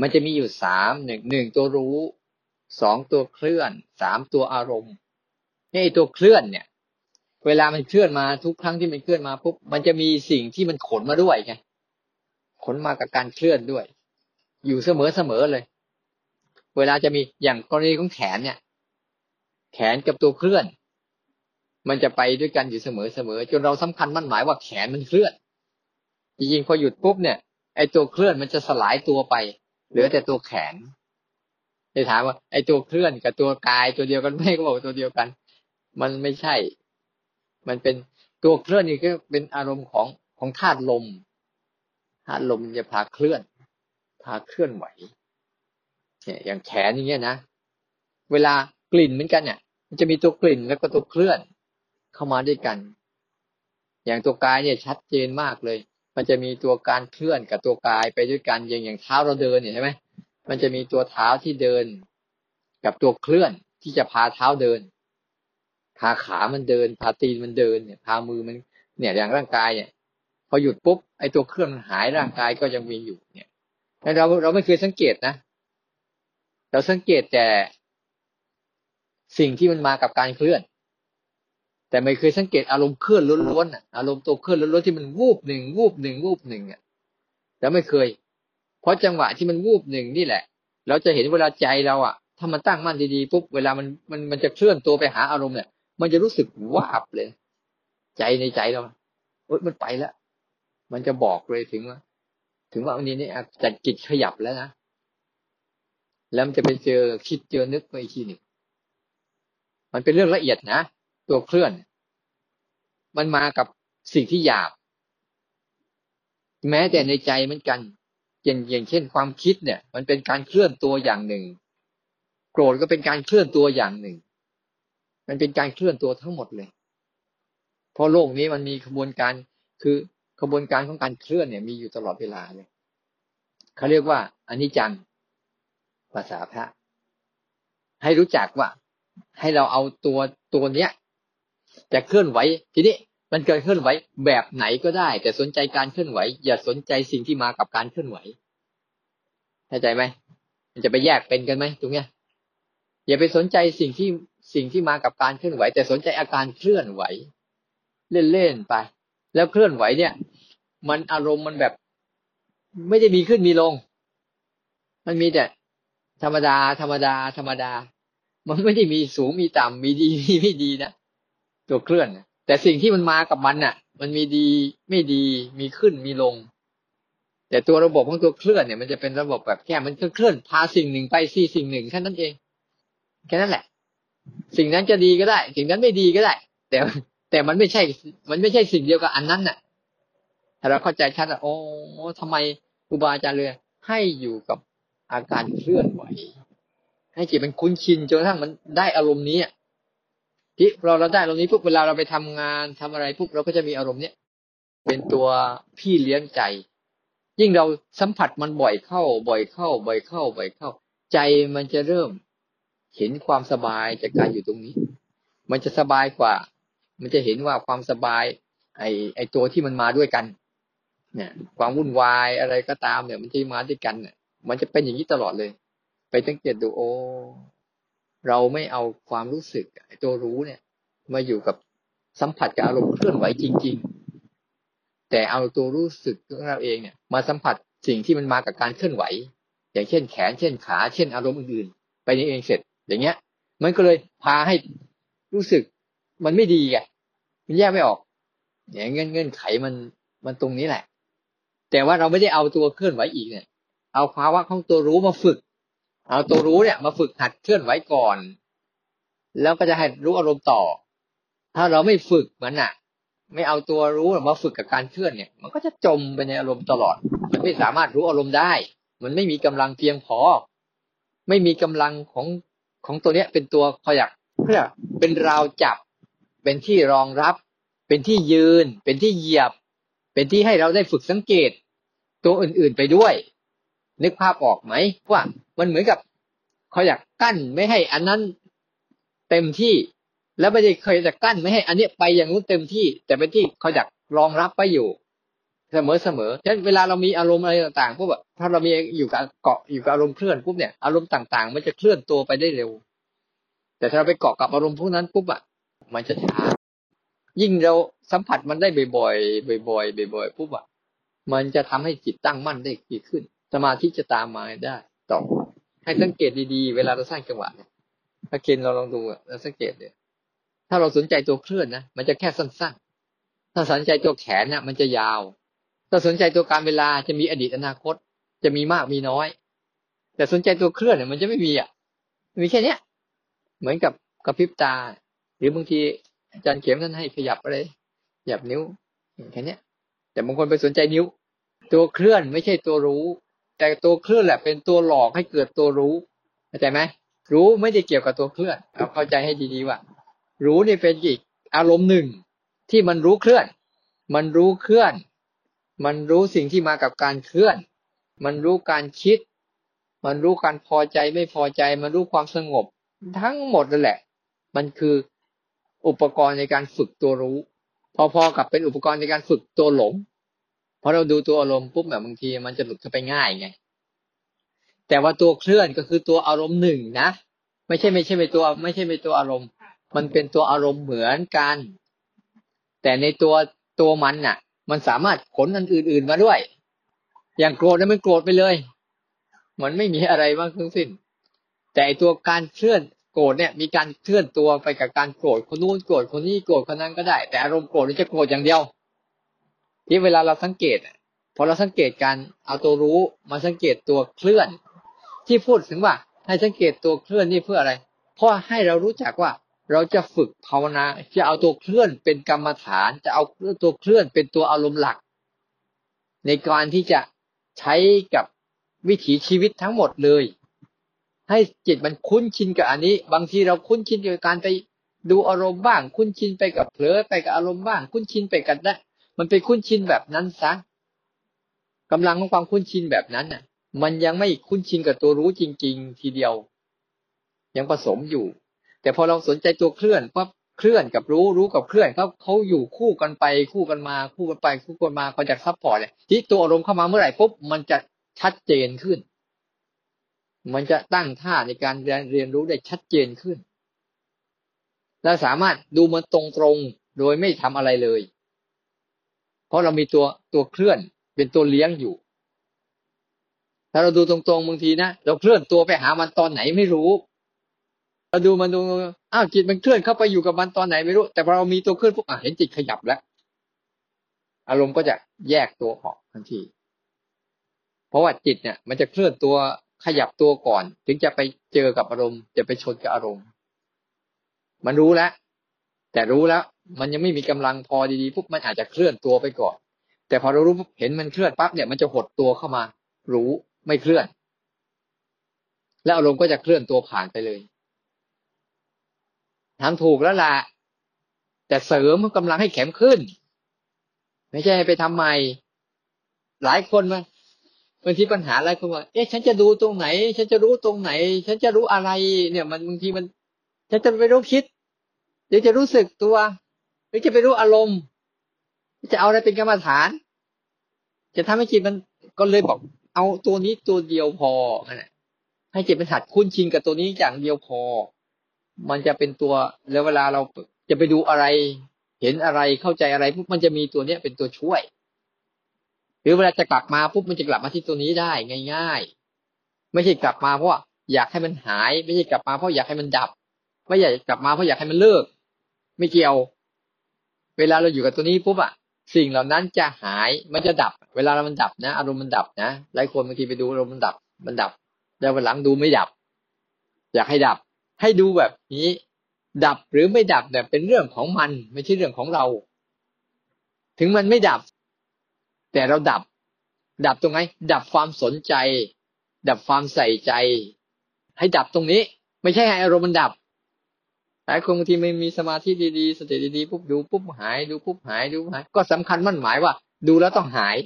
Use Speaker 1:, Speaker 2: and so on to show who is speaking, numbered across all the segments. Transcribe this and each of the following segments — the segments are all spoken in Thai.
Speaker 1: มันจะมีอยู่สามหนึ่งหนึ่งตัวรู้สองตัวเคลื่อนสามตัวอารมณ์นี่ตัวเคลื่อนเนี่ย เวลามันเคลื่อนมาทุกครั้งที่มันเคลื่อนมาปุ๊บมันจะมีสิ่งที่มันขนมาด้วยไงขนมากับการเคลื่อนด้วย อยู่เสมอเสมอเลย เวลาจะมีอย่างกรณีของแขนเนี่ย แขนกับตัวเคลื่อน มันจะไปด้วยกันอยู่เสมอเสมอจนเราสำคัญมั่นหมายว่าแขนมันเคลื่อนจริงๆพอหยุดปุ๊บเนี่ยไอตัวเคลื่อนมันจะสลายตัวไป เหลือแต่ตัวแขนจะถามว่า ไอ้ตัวเคลื่อนกับตัวกายตัวเดียวกันไหมก็บอกตัวเดียวกัน มันไม่ใช่ มันเป็นตัวเคลื่อนนี่ก็เป็นอารมณ์ของของธาตุลมธาตุลมจะพาเคลื่อน พาเคลื่อนไหวเนี่ยอย่างแขนอย่างเงี้ยนะเวลากลิ่นเหมือนกันเนี่ย มันจะมีตัวกลิ่นแล้วก็ตัวเคลื่อน เข้ามาด้วยกัน อย่างตัวกายเนี่ยชัดเจนมากเลย มันจะมีตัวการเคลื่อนกับตัวกายไปด้วยกันอย่างอย่างเท้าเราเดินเนี่ยใช่ไหมมันจะมีตัวเท้าที่เดิน กับตัวเคลื่อนที่จะพาเท้าเดิน พาขามันเดิน พาตีนมันเดินเนี่ย พามือมันเนี่ยอย่างร่างกายเนี่ย พอหยุดปุ๊บไอ้ตัวเคลื่อนมันหายร่างกายก็ยังมีอยู่เนี่ยเราเราไม่เคยสังเกตนะเราสังเกตแต่สิ่งที่มันมากับการเคลื่อน แต่ไม่เคยสังเกตอารมณ์เคลื่อนล้วนๆอารมณ์ตัวเคลื่อนล้วนๆที่มันวูบหนึ่งวูบหนึ่งวูบหนึ่งอะแล้วไม่เคย เพราะจังหวะที่มันวูบหนึ่งนี่แหละ เราจะเห็นเวลาใจเราอะ ถ้ามันตั้งมั่นดีๆปุ๊บเวลามันมันมันจะเคลื่อนตัวไปหาอารมณ์เนี่ยมันจะรู้สึกวาบเลย ใจในใจเราเอ้ยมันไปแล้วมันจะบอกเลยถึงว่าถึงว่าวันนี้นี่จัดจิตขยับแล้วนะแล้วมันจะไปเจอคิดเจอนึกไปอีกทีหนึ่งมันเป็นเรื่องละเอียดนะ ตัวเคลื่อน มันมากับสิ่งที่หยาบ แม้แต่ในใจเหมือนกันอย่างอย่างเช่นความคิดเนี่ย มันเป็นการเคลื่อนตัวอย่างหนึ่ง โกรธก็เป็นการเคลื่อนตัวอย่างหนึ่ง มันเป็นการเคลื่อนตัวทั้งหมดเลย เพราะโลกนี้มันมีขบวนการคือขบวนการของการเคลื่อนเนี่ย มีอยู่ตลอดเวลาเลยเขาเรียกว่าอนิจจังภาษาพระ ให้รู้จักว่า ให้เราเอาตัวตัวเนี้ย จะเคลื่อนไหว ทีนี้มันเกิดเคลื่อนไหวแบบไหนก็ได้ แต่สนใจการเคลื่อนไหว อย่าสนใจสิ่งที่มากับการเคลื่อนไหวเข้าใจไหมมันจะไปแยกเป็นกันไหมตรงเนี้ยอย่าไปสนใจสิ่งที่สิ่งที่มากับการเคลื่อนไหว แต่สนใจอาการเคลื่อนไหว เล่นๆไป แล้วเคลื่อนไหวเนี่ย มันอารมณ์มันแบบ ไม่ได้มีขึ้นมีลง มันมีแต่ธรรมดา ธรรมดา ธรรมดา มันไม่ได้มีสูงมีต่ำมีดีมีไม่ดีนะ ตัวเคลื่อน แต่สิ่งที่มันมากับมันน่ะ มันมีดีไม่ดีมีขึ้นมีลง แต่ตัวระบบของตัวเคลื่อนเนี่ย มันจะเป็นระบบแบบแค่มันเคลื่อนพาสิ่งหนึ่งไปสี่สิ่งหนึ่งแค่นั้นเองแค่นั้นแหละ สิ่งนั้นจะดีก็ได้ สิ่งนั้นไม่ดีก็ได้ แต่แต่มันไม่ใช่ มันไม่ใช่สิ่งเดียวกับอันนั้นน่ะถ้าเราเข้าใจชัดอะโอ้ทำไมครูบาอาจารย์เลยให้อยู่กับอาการเคลื่อนไหวให้จิตมันคุ้นชินจนกระทั่งมันได้อารมณ์นี้ ที่เราเราได้อารมณ์นี้ปุ๊บเวลาเราไปทำงานทำอะไรปุ๊บเราก็จะมีอารมณ์เนี้ยเป็นตัวพี่เลี้ยงใจ ยิ่งเราสัมผัสมันบ่อยเข้า บ่อยเข้า บ่อยเข้า บ่อยเข้า ใจมันจะเริ่ม เห็นความสบายจากการอยู่ตรงนี้ มันจะสบายกว่า มันจะเห็นว่าความสบาย ไอไอตัวที่มันมาด้วยกัน เนี่ย ความวุ่นวายอะไรก็ตามเนี่ย มันจะมาด้วยกันเนี่ยมันจะเป็นอย่างนี้ตลอดเลย ไปสังเกตดูโอ้ เราไม่เอาความรู้สึกตัวรู้เนี่ย มาอยู่กับสัมผัสกับอารมณ์เคลื่อนไหวจริง ๆ แต่เอาตัวรู้สึกของเราเองเนี่ย มาสัมผัสสิ่งที่มันมากับการเคลื่อนไหว อย่างเช่นแขนเช่นขา เช่นอารมณ์อื่นๆ ไปนี้เองเสร็จ อย่างเงี้ย มันก็เลยพาให้รู้สึกมันไม่ดีไงมันแยกไม่ออกอย่างเงื่อนเงื่อนไขมันมันตรงนี้แหละ แต่ว่าเราไม่ได้เอาตัวเคลื่อนไหวอีกเนี่ย เอาภาวะของตัวรู้มาฝึก เอาตัวรู้เนี่ย มาฝึกหัดเคลื่อนไหวก่อน แล้วก็จะให้รู้อารมณ์ต่อ ถ้าเราไม่ฝึกมันอะไม่เอาตัวรู้มาฝึกกับการเคลื่อนเนี่ย มันก็จะจมไปในอารมณ์ตลอด มันไม่สามารถรู้อารมณ์ได้ มันไม่มีกำลังเพียงพอ ไม่มีกำลังของของตัวเนี้ย เป็นตัวขยักเพื่อเป็นราวจับ เป็นที่รองรับ เป็นที่ยืน เป็นที่เหยียบ เป็นที่ให้เราได้ฝึกสังเกต ตัวอื่นๆไปด้วย นึกภาพออกไหมว่า มันเหมือนกับเขาอยากกั้นไม่ให้อันนั้นเต็มที่ แล้วไม่ได้เคยจะกั้นไม่ให้ อันนี้ไปอย่างนู้นเต็มที่ แต่เป็นที่เขาอยากรองรับไปอยู่ เสมอเสมอฉะนั้นเวลาเรามีอารมณ์อะไรต่างๆปุ๊บแบบถ้าเรามีอยู่กับเกาะอยู่กับอารมณ์เคลื่อนปุ๊บเนี่ยอารมณ์ต่างๆ มันจะเคลื่อนตัวไปได้เร็ว แต่ถ้าเราไปเกาะกับอารมณ์พวกนั้นปุ๊บอะมันจะช้ายิ่งเราสัมผัสมันได้บ่อยๆบ่อยๆบ่อยๆปุ๊บอะมันจะทำให้จิตตั้งมั่นได้ดีขึ้น สมาธิจะตามมาได้ต่อ ให้สังเกตดีๆ เวลาเราสร้างจังหวะเนี่ยถ้าเคนเราลองดูเราสังเกตเนี่ยถ้าเราสนใจตัวเคลื่อนนะมันจะแค่สั้นๆ ถ้าสนใจตัวแขนเนี่ยมันจะยาว ถ้าสนใจตัวการเวลาจะมีอดีตอนาคต จะมีมากมีน้อย แต่สนใจตัวเคลื่อนเนี่ยมันจะไม่มีอะมีแค่เนี้ย เหมือนกับกระพริบตา หรือบางทีอาจารย์เข็มท่านให้ขยับอะไรขยับนิ้วแค่เนี้ยแต่บางคนไปสนใจนิ้ว ตัวเคลื่อนไม่ใช่ตัวรู้ แต่ตัวเคลื่อนแหละเป็นตัวหลอกให้เกิดตัวรู้เข้าใจไหมรู้ไม่ได้เกี่ยวกับตัวเคลื่อนเอาเข้าใจให้ดีๆว่า รู้นี่เป็นอีกอารมณ์หนึ่งที่มันรู้เคลื่อน มันรู้เคลื่อน มันรู้สิ่งที่มากับการเคลื่อน มันรู้การคิด มันรู้การพอใจไม่พอใจ มันรู้ความสงบ ทั้งหมดนั่นแหละ มันคืออุปกรณ์ในการฝึกตัวรู้ พอๆกับเป็นอุปกรณ์ในการฝึกตัวหลง พอเราดูตัวอารมณ์ปุ๊บแบบบางทีมันจะหลุดเข้าไปง่ายไง แต่ว่าตัวเคลื่อนก็คือตัวอารมณ์หนึ่งนะ ไม่ใช่ไม่ใช่เป็นตัว ไม่ใช่เป็นตัวอารมณ์ มันเป็นตัวอารมณ์เหมือนกัน แต่ในตัวตัวมันน่ะ มันสามารถขนอันอื่น ๆมาด้วย อย่างโกรธนั้นมันโกรธไปเลย มันไม่มีอะไรมากทั้งสิ้น แต่ตัวการเคลื่อนโกรธเนี่ยมีการเคลื่อนตัวไปกับการโกรธคนนู้นโกรธคนนี้โกรธคนนั้นก็ได้ แต่อารมณ์โกรธนี่จะโกรธอย่างเดียว ที่เวลาเราสังเกตพอเราสังเกตการเอาตัวรู้มาสังเกตตัวเคลื่อน ที่พูดถึงว่า ให้สังเกตตัวเคลื่อนนี่เพื่ออะไร เพราะให้เรารู้จักว่าเราจะฝึกภาวนาจะเอาตัวเคลื่อนเป็นกรรมฐาน จะเอาตัวเคลื่อนเป็นตัวอารมณ์หลัก ในการที่จะใช้กับวิถีชีวิตทั้งหมดเลย ให้จิตมันคุ้นชินกับอันนี้ บางทีเราคุ้นชินกับการไปดูอารมณ์บ้าง คุ้นชินไปกับเผลอไปกับอารมณ์บ้าง คุ้นชินไปกันได้ มันไปคุ้นชินแบบนั้นซะกำลังของความคุ้นชินแบบนั้นน่ะ มันยังไม่คุ้นชินกับตัวรู้จริง ๆ ทีเดียว ยังผสมอยู่ แต่พอเราสนใจตัวเคลื่อนปั๊บเคลื่อนกับรู้รู้กับเคลื่อนเขาเขาอยู่คู่กันไปคู่กันมา คู่กันไป คู่กันมาเขาจะซับพอร์ตเนี่ยที่ตัวอารมณ์เข้ามาเมื่อไหร่ปุ๊บมันจะชัดเจนขึ้น มันจะตั้งท่าในการเรียนเรียนรู้ได้ชัดเจนขึ้น และสามารถดูมันตรงๆโดยไม่ทำอะไรเลย เพราะเรามีตัวตัวเคลื่อนเป็นตัวเลี้ยงอยู่ ถ้าเราดูตรงๆบางทีนะเราเคลื่อนตัวไปหามันตอนไหนไม่รู้เราดูมันดูอ้าวจิตมันเคลื่อนเข้าไปอยู่กับมันตอนไหนไม่รู้ แต่พอเรามีตัวเคลื่อนปุ๊บอะเห็นจิตขยับแล้วอารมณ์ก็จะแยกตัวออกทันที เพราะว่าจิตเนี่ย มันจะเคลื่อนตัวขยับตัวก่อน ถึงจะไปเจอกับอารมณ์ จะไปชนกับอารมณ์ มันรู้แล้วแต่รู้แล้ว มันยังไม่มีกำลังพอดีๆปุ๊บมันอาจจะเคลื่อนตัวไปก่อน แต่พอเรารู้เห็นมันเคลื่อนปั๊บเนี่ยมันจะหดตัวเข้ามา รู้ไม่เคลื่อน แล้วอารมณ์ก็จะเคลื่อนตัวผ่านไปเลยทำถูกแล้วล่ะแต่เสริมกำลังให้แข็งขึ้น ไม่ใช่ไปทำใหม่หลายคนมาบางทีปัญหาอะไรคนว่า เอ๊ะ ฉันจะดูตรงไหน ฉันจะรู้ตรงไหน ฉันจะรู้อะไร เนี่ย มันบางทีมัน ฉันจะไปรู้คิด เดี๋ยวจะรู้สึกตัว หรือจะไปรู้อารมณ์จะเอาอะไรเป็นกรรมฐาน จะทำให้จิตมันก็เลยบอก เอาตัวนี้ตัวเดียวพอให้จิตมันหัดคุ้นชินกับตัวนี้อย่างเดียวพอ มันจะเป็นตัวแล้วเวลาเราจะไปดูอะไร เห็นอะไรเข้าใจอะไรปุ๊บมันจะมีตัวเนี้ยเป็นตัวช่วย หรือเวลาจะกลับมาปุ๊บมันจะกลับมาที่ตัวนี้ได้ง่าย ๆ ไม่ใช่กลับมาเพราะอยากให้มันหาย ไม่ใช่กลับมาเพราะอยากให้มันดับ ไม่อยากกลับมาเพราะอยากให้มันเลิก ไม่เกี่ยว เวลาเราอยู่กับตัวนี้ปุ๊บอะสิ่งเหล่านั้นจะหายมันจะดับ เวลาเรามันดับนะ อารมณ์มันดับนะหลายคนบางทีไปดูอารมณ์มันดับ มันดับ แล้ววันหลังดูไม่ดับ อยากให้ดับ ให้ดูแบบนี้ ดับหรือไม่ดับเนี่ยเป็นเรื่องของมัน ไม่ใช่เรื่องของเรา ถึงมันไม่ดับ แต่เราดับ ดับตรงไหนดับความสนใจ ดับความใส่ใจ ให้ดับตรงนี้ ไม่ใช่ให้อารมณ์มันดับ ลายคนบางทีไม่มีสมาธิดีๆสติดีๆปุ๊บดูปุ๊บหายดูปุ๊บหายดูหาย ก็สำคัญมั่นหมายว่า ดูแล้วต้องหาย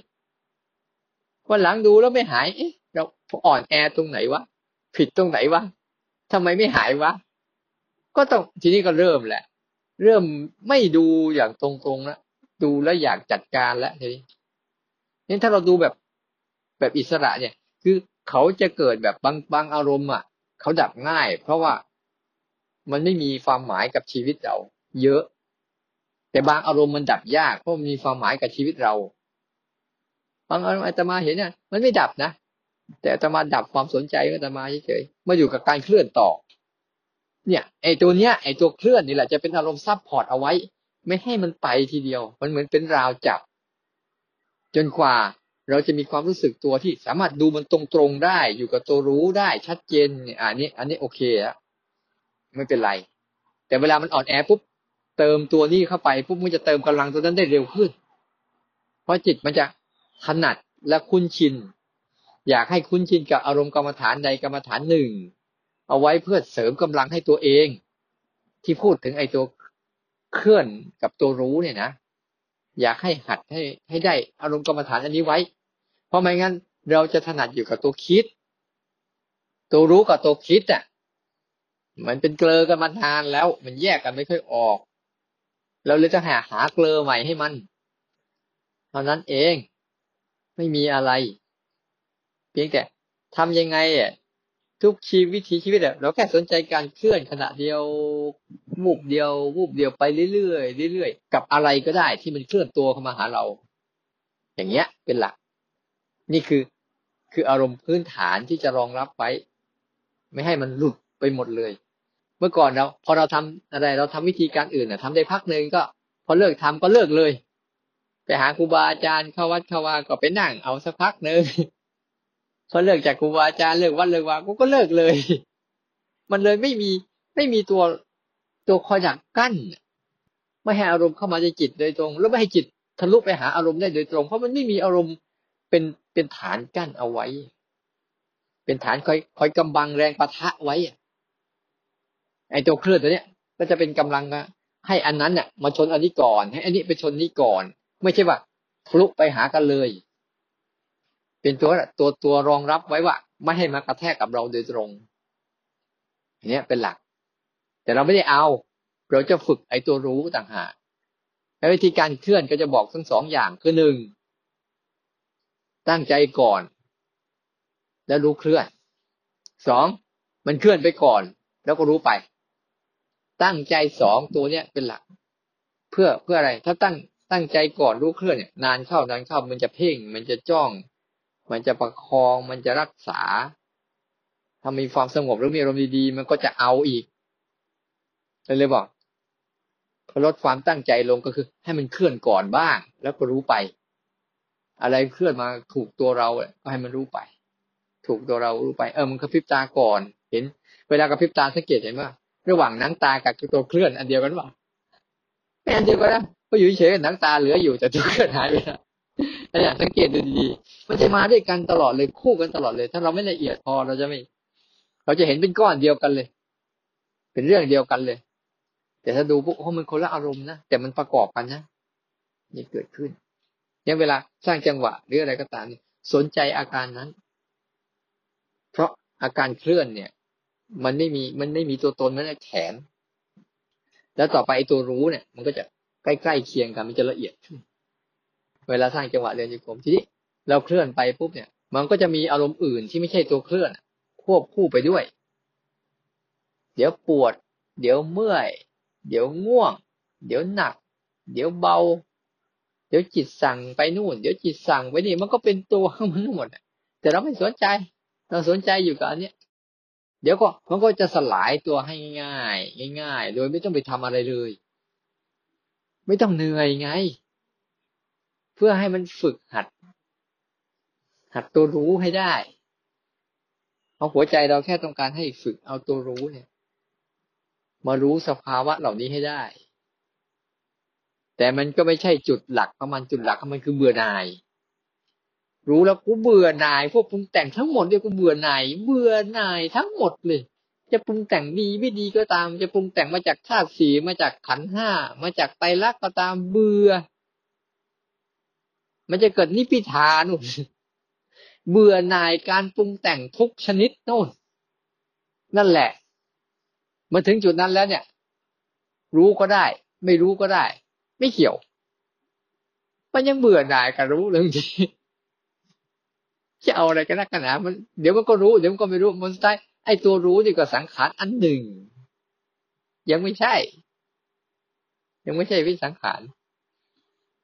Speaker 1: วันหลังดูแล้วไม่หายเอ๊ะเราอ่อนแอตรงไหนวะผิดตรงไหนวะทำไมไม่หายวะก็ต้องทีนี้ก็เริ่มแหละ เริ่มไม่ดูอย่างตรงๆแล้วดูแล้วอยากจัดการแล้วทีนี้นี่ถ้าเราดูแบบแบบอิสระเนี่ย คือเขาจะเกิดแบบบางบางอารมณ์อะ เขาดับง่าย เพราะว่า มันไม่มีความหมายกับชีวิตเรา เยอะ แต่บางอารมณ์มันดับยากเพราะมันมีความหมายกับชีวิตเรา บางอารมณ์อาตมาเห็นเนี่ยมันไม่ดับนะแต่อาตมาดับความสนใจอาตมาเฉยๆมาอยู่กับการเคลื่อนต่อ เนี่ยไอ้ตัวเนี้ยไอ้ตัวเคลื่อนนี่แหละจะเป็นอารมณ์ซับพอร์ตเอาไว้ ไม่ให้มันไปทีเดียว มันเหมือนเป็นราวจับ จนกว่าเราจะมีความรู้สึกตัวที่สามารถดูมันตรงๆได้ อยู่กับตัวรู้ได้ชัดเจนอันนี้ อันนี้โอเคแล้ว ไม่เป็นไร แต่เวลามันอ่อนแอปุ๊บเติมตัวนี้เข้าไปปุ๊บมันจะเติมกำลังตัวนั้นได้เร็วขึ้น เพราะจิตมันจะถนัดและคุ้นชิน อยากให้คุ้นชินกับอารมณ์กรรมฐานใดกรรมฐานหนึ่ง เอาไว้เพื่อเสริมกำลังให้ตัวเอง ที่พูดถึงไอ้ตัวเคลื่อนกับตัวรู้เนี่ยนะอยากให้หัดให้ให้ได้อารมณ์กรรมฐานอันนี้ไว้ เพราะไม่งั้นเราจะถนัดอยู่กับตัวคิด ตัวรู้กับตัวคิดอะ มันเป็นเกลอกันมานานแล้ว มันแยกกันไม่ค่อยออก เราเลยจะหาหาเกลอใหม่ให้มันเท่านั้นเองไม่มีอะไร เพียงแต่ทำยังไงอะทุกชีวิตชีวิตเราแค่สนใจการเคลื่อนขณะเดียววูบเดียววูบเดียวไปเรื่อยๆเรื่อยๆกับอะไรก็ได้ที่มันเคลื่อนตัวเข้ามาหาเรา อย่างเงี้ยเป็นหลัก นี่คือคืออารมณ์พื้นฐานที่จะรองรับไว้ ไม่ให้มันหลุดไปหมดเลย มื่อก่อนเราพอเราทำอะไร เราทำวิธีการอื่นน่ะทำได้พักหนึ่งก็ พอเลิกทำก็เลิกเลย ไปหาครูบาอาจารย์เข้าวัดเข้าวาก็ไปนั่งเอาสักพักหนึ่งพอเลิกจากครูบาอาจารย์เลิกวัดเลิกวากูก็เลิกเลย มันเลยไม่มีไม่มีตัวตัวคอยดักกั้น ไม่ให้อารมณ์เข้ามาในจิตโดยตรง แล้วไม่ให้จิตทะลุไปหาอารมณ์ได้โดยตรง เพราะมันไม่มีอารมณ์เป็นเป็นฐานกั้นเอาไว้ เป็นฐานคอยคอยกำบังแรงประทะไว้อะ ไอ้ตัวเคลื่อนตัวเนี้ยก็จะเป็นกำลังให้อันนั้นเนี่ยมาชนอันนี้ก่อน ให้อันนี้ไปชนนี้ก่อน ไม่ใช่ว่าทะลุไปหากันเลย เป็นตัวตัวตัวรองรับไว้ว่า ไม่ให้มากระแทกกับเราโดยตรงอันนี้เป็นหลัก แต่เราไม่ได้เอา เราจะฝึกไอ้ตัวรู้ต่างหากแล้ววิธีการเคลื่อนก็จะบอกทั้งสองอย่างคือหนึ่งตั้งใจก่อน แล้วรู้เคลื่อนสองมันเคลื่อนไปก่อน แล้วก็รู้ไป ตั้งใจสองตัวเนี้ยเป็นหลัก เพื่อเพื่ออะไร ถ้าตั้งตั้งใจก่อนรู้เคลื่อนเนี่ย นานเข้านานเข้ามันจะเพ่ง มันจะจ้อง มันจะประคอง มันจะรักษา ถ้ามีความสงบหรือมีอารมณ์ดีๆ มันก็จะเอาอีกเลยบอกพอลดความตั้งใจลงก็คือ ให้มันเคลื่อนก่อนบ้าง แล้วก็รู้ไป อะไรเคลื่อนมาถูกตัวเราก็ให้มันรู้ไป ถูกตัวเรารู้ไป เออมันกระพริบตาก่อน เห็น เวลากระพริบตาสังเกตเห็นว่า ระหว่างหนังตากับตัวเคลื่อนอันเดียวกันว่าไม่อันเดียวกันนะก็อยู่เฉยหนังตาเหลืออยู่แต่ตัวเคลื่อนหายไปแล้วอยากสังเกตดูดีๆมันจะมาด้วยกันตลอดเลยคู่กันตลอดเลย ถ้าเราไม่ละเอียดพอเราจะไม่ เราจะเห็นเป็นก้อนเดียวกันเลย เป็นเรื่องเดียวกันเลย แต่ถ้าดูพวกโอ้มันคนละอารมณ์นะแต่มันประกอบกันนะนี่เกิดขึ้นเนี่ยเวลาสร้างจังหวะหรืออะไรก็ตามสนใจอาการนั้น เพราะอาการเคลื่อนเนี่ย มันไม่มีมันไม่มีตัวตนมันแขน แล้วต่อไปตัวรู้เนี่ย มันก็จะใกล้ๆเคียงกันมันจะละเอียดขึ้นเวลาสร้างจังหวะเดินโยกมทีนี้เราเคลื่อนไปปุ๊บเนี่ย มันก็จะมีอารมณ์อื่นที่ไม่ใช่ตัวเคลื่อนควบคู่ไปด้วย เดี๋ยวปวด เดี๋ยวเมื่อย เดี๋ยวง่วง เดี๋ยวหนัก เดี๋ยวเบา เดี๋ยวจิตสั่งไปนู่น เดี๋ยวจิตสั่งไปนี่มันก็เป็นตัวข้างมันหมดแต่เราไม่สนใจ เราสนใจอยู่กับอันนี้ เดี๋ยวก็มันก็จะสลายตัวให้ง่าย ง่าย ๆ โดยไม่ต้องไปทำอะไรเลย ไม่ต้องเหนื่อยไง เพื่อให้มันฝึกหัด หัดตัวรู้ให้ได้ เอาหัวใจเราแค่ต้องการให้ฝึกเอาตัวรู้เนี่ย มารู้สภาวะเหล่านี้ให้ได้ แต่มันก็ไม่ใช่จุดหลักของมันจุดหลักของมันคือเบื่อหน่าย รู้แล้วกูเบื่อหน่าย พวกปรุงแต่งทั้งหมดเนี่ยกูเบื่อหน่ายเบื่อหน่ายทั้งหมดเลย จะปรุงแต่งดีไม่ดีก็ตาม จะปรุงแต่งมาจากธาตุสีมาจากขันห้ามาจากไตรลักษณ์ก็ตามเบื่อ มันจะเกิดนิพิทานู่นเบื่อหน่ายการปรุงแต่งทุกชนิดโน่นนั่นแหละมาถึงจุดนั้นแล้วเนี่ย รู้ก็ได้ ไม่รู้ก็ได้ ไม่เกี่ยว มันยังเบื่อหน่ายกับรู้เรื่องที่ จะเอาอะไรกันนักกันหนามัน เดี๋ยวมันก็รู้ เดี๋ยวมันก็ไม่รู้มันสุดท้ายไอ้ตัวรู้นี่ก็สังขารอันหนึ่ง ยังไม่ใช่ ยังไม่ใช่วิสังขาร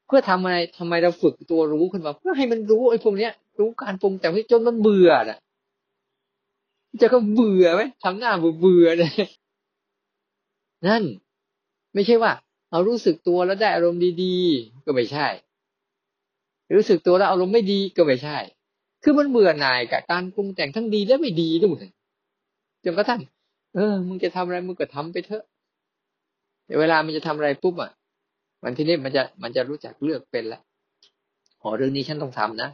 Speaker 1: เพื่อทำอะไรทำไมเราฝึกตัวรู้ขึ้นมาเพื่อให้มันรู้ไอ้พวกเนี้ย รู้การปรุงแต่งจนมันเบื่อน่ะจะก็เบื่อไหมทำหน้าเบื่อเบื่อเลยนั่น ไม่ใช่ว่าเอารู้สึกตัวแล้วได้อารมณ์ดีๆ ก็ไม่ใช่ รู้สึกตัวแล้วอารมณ์ไม่ดีก็ไม่ใช่ คือมันเบื่อหน่ายกับการปรุงแต่งทั้งดีและไม่ดีด้วยจนกระทั่งเออ มึงจะทำอะไรมึงก็ทำไปเถอะแต่เวลามันจะทำอะไรปุ๊บอะมันทีนี้มันจะมันจะรู้จักเลือกเป็นแล้วหอเรื่องนี้ฉันต้องทำนะ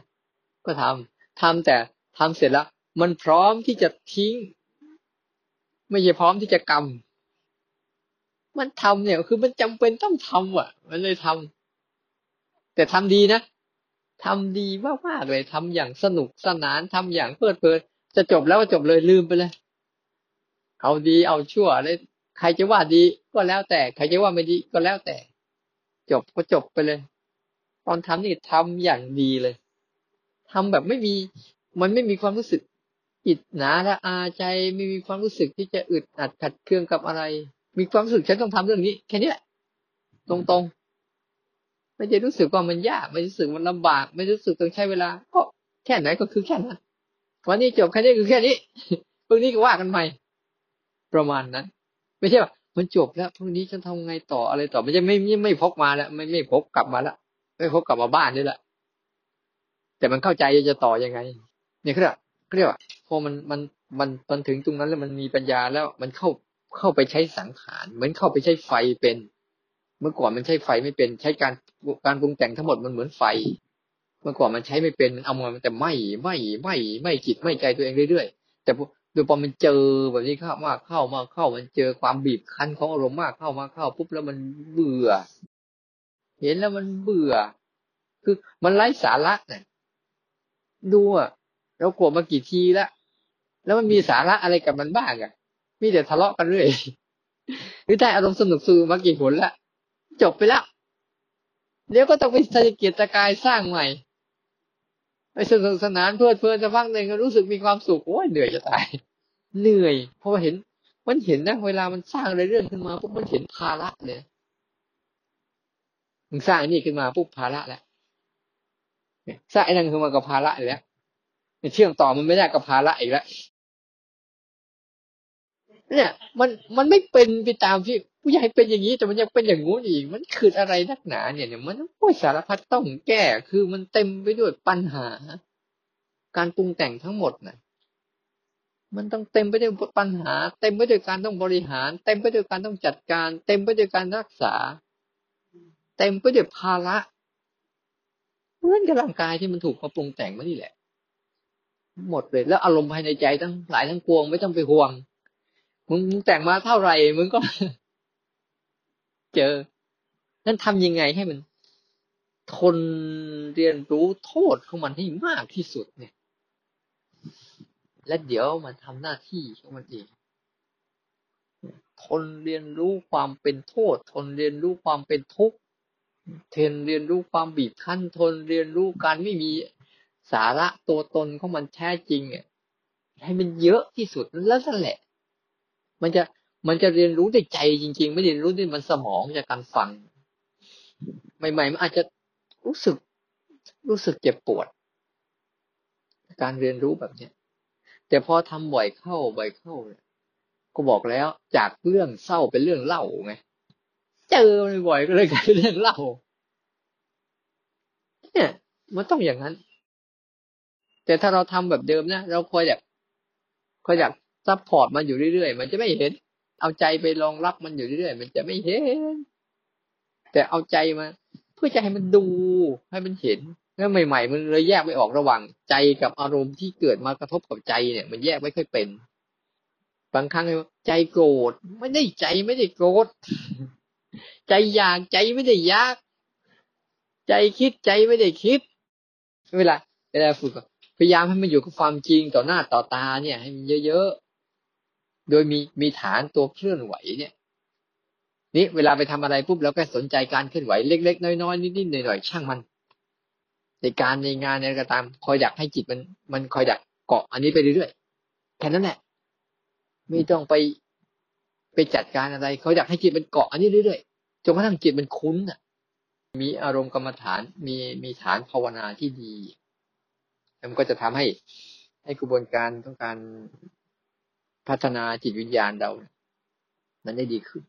Speaker 1: ก็ทำทำแต่ทำเสร็จแล้ว มันพร้อมที่จะทิ้ง ไม่ใช่พร้อมที่จะกำมันทำเนี่ย คือมันจำเป็นต้องทำอะ มันเลยทำแต่ทำดีนะ ทำดีมากๆเลยทำอย่างสนุกสนานทำอย่างเพลิดเพลินจะจบแล้วก็จบเลยลืมไปเลย เอาดีเอาชั่วเลยใครจะว่าดีก็แล้วแต่ ใครจะว่าไม่ดีก็แล้วแต่ จบก็จบไปเลย ตอนทำนี่ทำอย่างดีเลยทำแบบไม่มี มันไม่มีความรู้สึกอิดหนาและอาใจไม่มีความรู้สึกที่จะอึดอัดขัดเคืองกับอะไร มีความรู้สึกฉันต้องทำเรื่องนี้ แค่นี้แหละ ตรงๆ ไม่ได้รู้สึกว่ามันยากไม่รู้สึกมันลำบาก ไม่รู้สึกต้องใช้เวลา ก็แค่ไหนก็คือแค่นั้นวันนี้จบแค่นี้คือแค่นี้พรุ่งนี้ก็ว่ากันใหม่ประมาณนั้น ไม่ใช่ว่ามันจบแล้วพรุ่งนี้ฉันทำไงต่ออะไรต่อไม่ใช่ไม่ไม่ไม่พกมาแล้วไม่ไม่พกกลับมาแล้วไม่พกกลับมาบ้านนี่แหละแต่มันเข้าใจจะต่อยังไง เนี่ยเขาเรียกเขาเรียกว่าพอมันมันมันมันถึงตรงนั้นแล้วมันมีปัญญาแล้วมันเข้าเข้าไปใช้สังขารเหมือนเข้าไปใช้ไฟเป็น เมื่อก่อนมันใช้ไฟไม่เป็นใช้การการปรุงแต่งทั้งหมดมันเหมือนไฟ เมื่อก่อนมันใช้ไม่เป็นเอามาแต่ไม่ไม่ไม่ไม่จิตไม่ใจตัวเองเรื่อยๆแต่ดยพอมันเจอแบบนี้เข้ามากเข้ามาเข้ามันเจอความบีบคั้นของอารมณ์มากเข้ามาเข้าปุ๊บแล้วมันเบื่อ เห็นแล้วมันเบื่อ คือมันไร้สาระเนี่ยดูอะเราโกรธมากี่ทีแล้วแล้วมันมีสาระอะไรกับมันบ้างอะมีแต่ทะเลาะกันเรื่อยหรือได้อารมณ์สนุกสูมากี่ผลล้ว จบไปแล้วเดี๋ยวก็ต้องไปทะเกียรตะกายสร้างใหม่ไปสนุกสนานเพลิดเพลินจะพักหนึ่งก็รู้สึกมีความสุขโอ้ยเหนื่อยจะตาย เหนื่อยเพราะว่าเห็น มันเห็นนะเวลามันสร้างอะไรเรื่องขึ้นมาปุ๊บมันเห็นภาระเลยมึงสร้างนี่ขึ้นมาปุ๊บภาระแล้วสร้างไอ้นั่นขึ้นมากับภาระอีกแล้วเชื่อมต่อมันไม่ได้กับภาระอีกแล้วเนี่ย มันมันไม่เป็นไปตามที่ ผู้ใหญ่เป็นอย่างนี้แต่มันยังเป็นอย่างงู้นอีก มันคืออะไรนักหนาเนี่ยเนี่ยมันโอ้ยสารพัดต้องแก้คือมันเต็มไปด้วยปัญหา การปรุงแต่งทั้งหมดน่ะ มันต้องเต็มไปด้วยปัญหา เต็มไปด้วยการต้องบริหาร เต็มไปด้วยการต้องจัดการ เต็มไปด้วยการรักษา เต็มไปด้วยภาระเหมือนกับร่างกายที่มันถูกมาปรุงแต่งมานี่แหละ หมดเลย แล้วอารมณ์ภายในใจทั้งหลายทั้งปวงไม่ต้องไปห่วงมึงแต่งมาเท่าไหร่มึงก็ เจอ นั่นทำยังไงให้มัน ทนเรียนรู้โทษของมันให้มากที่สุดเนี่ย และเดี๋ยวมันทำหน้าที่ของมันเองทนเรียนรู้ความเป็นโทษ ทนเรียนรู้ความเป็นทุกข์ทนเรียนรู้ความบีบคั้น ทนเรียนรู้การไม่มีสาระตัวตนของมันแท้จริงเนี่ยให้มันเยอะที่สุดแล้วนั่นแหละ มันจะ มันจะเรียนรู้ด้วยใจจริง ๆ ไม่เรียนรู้ด้วยมันสมองจากการฟัง ใหม่ๆมันอาจจะรู้สึก รู้สึกเจ็บปวด การเรียนรู้แบบเนี้ยแต่พอทำบ่อยเข้าบ่อยเข้าเนี่ยก็บอกแล้วจากเรื่องเศร้าเป็นเรื่องเล่าไงเจอบ่อยก็เลยกลายเป็นเรื่องเล่า เนี่ยมันต้องอย่างนั้น แต่ถ้าเราทำแบบเดิมนะเราคอยแบบคอยอยาก support มันอยู่เรื่อยๆ มันจะไม่เห็น เอาใจไปรองรับมันอยู่เรื่อยๆมันจะไม่เห็น แต่เอาใจมาเพื่อจะให้มันดูให้มันเห็นแล้วใหม่ๆมันเลยแยกไม่ออกระหว่างใจกับอารมณ์ที่เกิดมากระทบกับใจเนี่ย มันแยกไม่ค่อยเป็น บางครั้งใจโกรธไม่ได้ใจไม่ได้โกรธใจอยากใจไม่ได้อยาก ใจคิดใจไม่ได้คิด เวลาเวลาฝึกพยายามให้มันอยู่กับความจริงต่อหน้าต่อตาเนี่ย ให้มันเยอะๆ โดยมีมีฐานตัวเคลื่อนไหวเนี่ย นี่เวลาไปทำอะไรปุ๊บเราก็สนใจการเคลื่อนไหวเล็ก ๆ น้อยๆนิดๆหน่อยๆช่างมัน ในการในงานอะไรก็ตามคอยดักให้จิตมันมันคอยดักเกาะอันนี้ไปเรื่อยๆแค่นั้นแหละไม่ต้องไปไปจัดการอะไรเขาอยากให้จิตมันเกาะอันนี้เรื่อยๆจนกระทั่งจิตมันคุ้นอะ มีอารมณ์กรรมฐานมีมีฐานภาวนาที่ดีมันก็จะทำให้ให้กระบวนการต้องการ พัฒนาจิตวิญญาณเรา มันได้ดีขึ้น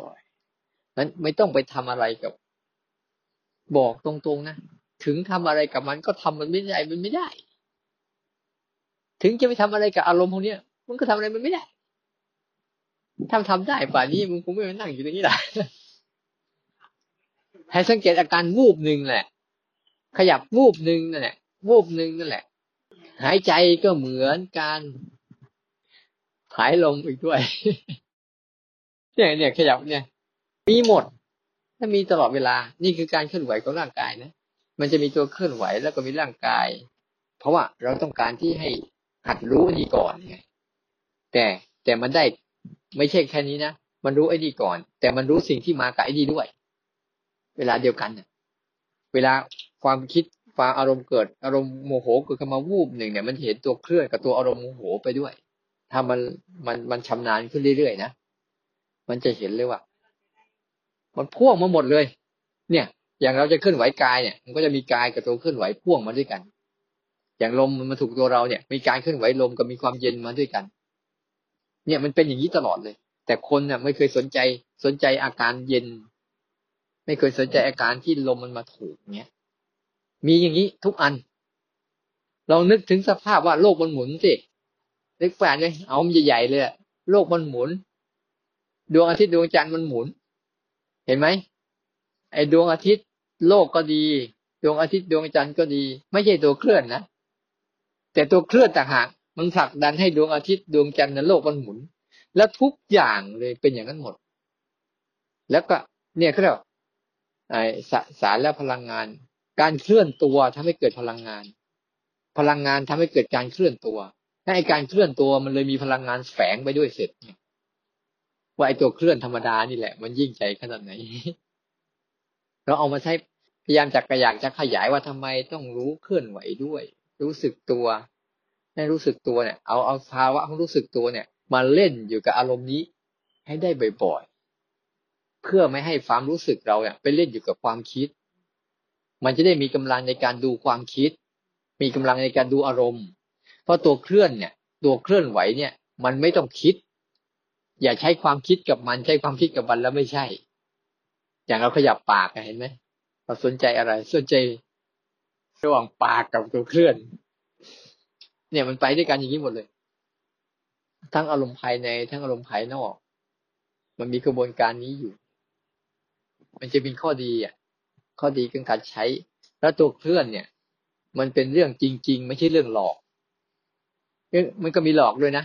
Speaker 1: บ่อยๆนั้นไม่ต้องไปทำอะไรกับ บอกตรงๆนะ ถึงทำอะไรกับมันก็ทำมันไม่ได้มันไม่ได้ ถึงจะไปทำอะไรกับอารมณ์พวกนี้มันก็ทำอะไรมันไม่ได้ถ้าทำได้ป่านนี้มึงคงไม่มานั่งอยู่ตรงนี้แหละให้สังเกตอาการวูบหนึ่งแหละ ขยับวูบหนึ่งนั่นแหละวูบหนึ่งนั่นแหละ หายใจก็เหมือนการ หายลมอีกด้วย เนี่ยเนี่ยขยับเนี่ย มีหมด ถ้ามีตลอดเวลา นี่คือการเคลื่อนไหวของร่างกายนะ มันจะมีตัวเคลื่อนไหวแล้วก็มีร่างกาย เพราะว่าเราต้องการที่ให้หัดรู้นี่ก่อนไง แต่แต่มันได้ไม่ใช่แค่นี้นะ มันรู้ไอ้นี่ก่อน แต่มันรู้สิ่งที่มากับไอ้นี่ด้วย เวลาเดียวกันเนี่ยเวลาความคิดความอารมณ์เกิดอารมณ์โมโหเกิดขึ้นมาวูบหนึ่งเนี่ยมันเห็นตัวเคลื่อนกับตัวอารมณ์โมโหไปด้วย ถ้ามันมันมันชำนาญขึ้นเรื่อยๆนะมันจะเห็นเลยว่า มันพ่วงมาหมดเลย เนี่ย อย่างเราจะเคลื่อนไหวกายเนี่ย มันก็จะมีกายกับตัวเคลื่อนไหวพ่วงมาด้วยกัน อย่างลมมันมาถูกตัวเราเนี่ย มีการเคลื่อนไหวลมกับมีความเย็นมาด้วยกัน เนี่ยมันเป็นอย่างนี้ตลอดเลย แต่คนเนี่ยไม่เคยสนใจสนใจอาการเย็น ไม่เคยสนใจอาการที่ลมมันมาถูกเนี่ยมีอย่างนี้ทุกอัน เรานึกถึงสภาพว่าโลกมันหมุนสิ เล็กแฝนเลยเอามันใหญ่ๆเลยโลกมันหมุน ดวงอาทิตย์ดวงจันทร์มันหมุน เห็นไหมไอ้ดวงอาทิตย์โลกก็ดี ดวงอาทิตย์ดวงจันทร์ก็ดี ไม่ใช่ตัวเคลื่อนนะแต่ตัวเคลื่อนต่างหากมันผลักดันให้ดวงอาทิตย์ดวงจันทร์ในโลกมันหมุน แล้วทุกอย่างเลยเป็นอย่างนั้นหมด แล้วก็เนี่ยเขาเรียกไอ้สารและพลังงาน การเคลื่อนตัวทำให้เกิดพลังงาน พลังงานทำให้เกิดการเคลื่อนตัว ถ้าไอ้การเคลื่อนตัวมันเลยมีพลังงานแฝงไปด้วยเสร็จว่าไอ้ตัวเคลื่อนธรรมดานี่แหละ มันยิ่งใจขนาดไหน เราเอามาใช้พยายามจักกระยากจะขยายว่าทำไมต้องรู้เคลื่อนไหวด้วย รู้สึกตัวให้รู้สึกตัวเนี่ย เอาเอาภาวะของรู้สึกตัวเนี่ย มาเล่นอยู่กับอารมณ์นี้ ให้ได้บ่อยๆเพื่อไม่ให้ความรู้สึกเราเนี่ยไปเล่นอยู่กับความคิด มันจะได้มีกำลังในการดูความคิด มีกำลังในการดูอารมณ์ เพราะตัวเคลื่อนเนี่ย ตัวเคลื่อนไหวเนี่ย มันไม่ต้องคิด อย่าใช้ความคิดกับมันใช้ความคิดกับมันแล้วไม่ใช่ อย่างเราขยับปากเห็นไหมเราสนใจอะไรสนใจระหว่างปากกับตัวเคลื่อน เนี่ยมันไปด้วยกันอย่างนี้หมดเลย ทั้งอารมณ์ภายในทั้งอารมณ์ภายนอก มันมีกระบวนการนี้อยู่ มันจะเป็นข้อดีอะ ข้อดีคือการใช้ แล้วตัวเคลื่อนเนี่ย มันเป็นเรื่องจริง ๆ ไม่ใช่เรื่องหลอก มันก็มีหลอกด้วยนะ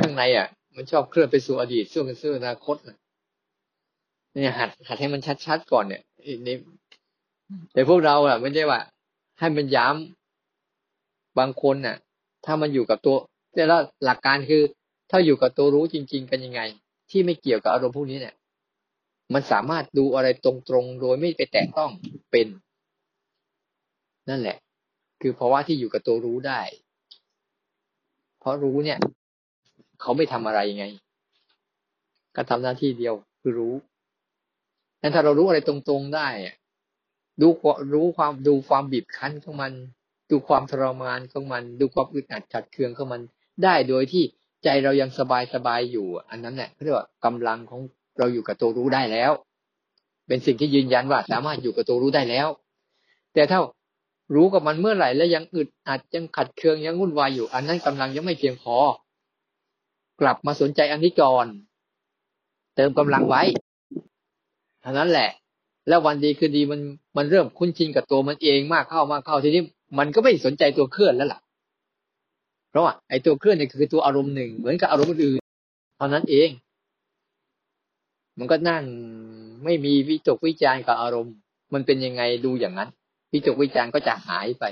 Speaker 1: ข้างในอะ มันชอบเคลื่อนไปสู่อดีตสู่กันสู่อนาคตเนี่ยหัดหัดให้มันชัดๆก่อนเนี่ยนี่แต่พวกเราอะไม่ใช่ว่า ให้มันย้ำบางคนน่ะ ถ้ามันอยู่กับตัวแต่ละหลักการคือ ถ้าอยู่กับตัวรู้จริง ๆ กันยังไง ที่ไม่เกี่ยวกับอารมณ์พวกนี้เนี่ย มันสามารถดูอะไรตรงๆโดยไม่ไปแตะต้องเป็น นั่นแหละ คือภาวะที่อยู่กับตัวรู้ได้ เพราะรู้เนี่ย เขาไม่ทำอะไรยังไง ก็ทำหน้าที่เดียวคือรู้นั้นถ้าเรารู้อะไรตรงๆได้ดูรู้ความดูความบีบคั้นของมัน ดูความทรมานของมัน ดูความอึดอัดขัดเคืองของมัน ได้โดยที่ใจเรายังสบายสบายอยู่ อันนั้นแหละเรียกว่ากำลังของเราอยู่กับตัวรู้ได้แล้ว เป็นสิ่งที่ยืนยันว่าสามารถอยู่กับตัวรู้ได้แล้ว แต่ถ้า รู้กับมันเมื่อไหร่แล้วยังอึดอัดยังขัดเคืองยังวุ่นวายอยู่ อันนั้นกำลังยังไม่เพียงพอ กลับมาสนใจอันนี้ก่อน เติมกำลังไว้เท่านั้นแหละ แล้ววันดีคือดีมันมันเริ่มคุ้นชินกับตัวมันเองมากเข้ามากเข้าทีนี้มันก็ไม่สนใจตัวเคลื่อนแล้วล่ะ เพราะว่าไอ้ตัวเคลื่อนเนี่ยคือตัวอารมณ์หนึ่ง เหมือนกับอารมณ์อื่นเท่านั้นเอง มันก็นั่งไม่มีวิจกวิจารณ์กับอารมณ์ มันเป็นยังไงดูอย่างนั้น วิจกวิจารณ์ก็จะหายไป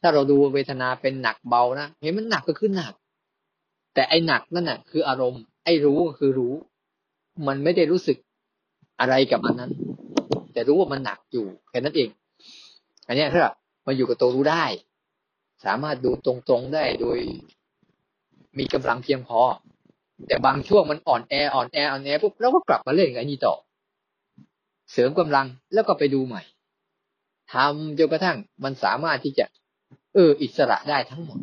Speaker 1: ถ้าเราดูเวทนาเป็นหนักเบานะเห็นมันหนักก็ขึ้นหนัก แต่ไอ้หนักนั่นน่ะ คืออารมณ์ ไอ้รู้ก็คือรู้ มันไม่ได้รู้สึกอะไรกับอันนั้น แต่รู้ว่ามันหนักอยู่แค่นั้นเอง อันนี้ถ้ามันอยู่กับตัวรู้ได้ สามารถดูตรงๆได้โดย มีกำลังเพียงพอ แต่บางช่วงมันอ่อนแออ่อนแออ่อนแอปุ๊บเราก็กลับมาเล่นกับนี้ต่อ เสริมกำลังแล้วก็ไปดูใหม่ ทำจนกระทั่งมันสามารถที่จะ เออ อิสระได้ทั้งหมด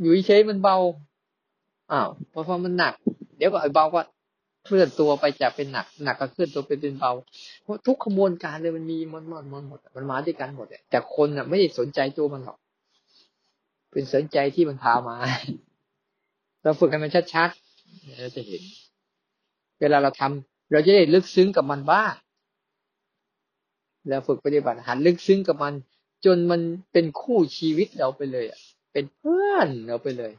Speaker 1: อยู่เฉยมันเบาอ้าวพอพอมันหนัก เดี๋ยวก็ไอ้เบาก็เคลื่อนตัวไปจากเป็นหนัก หนักก็เคลื่อนตัวไปเป็นเบา เพราะทุกขบวนการเลยมันมีมันมันมันหมด มันมาด้วยกันหมดแต่คนอะไม่ได้สนใจตัวมันหรอก เป็นสนใจที่มันพามา เราฝึกให้มันชัดๆเราจะเห็น เวลาเราทำเราจะได้ลึกซึ้งกับมันบ้าง แล้วฝึกปฏิบัติหันลึกซึ้งกับมัน จนมันเป็นคู่ชีวิตเราไปเลยอะเป็นเพื่อนเราไปเลย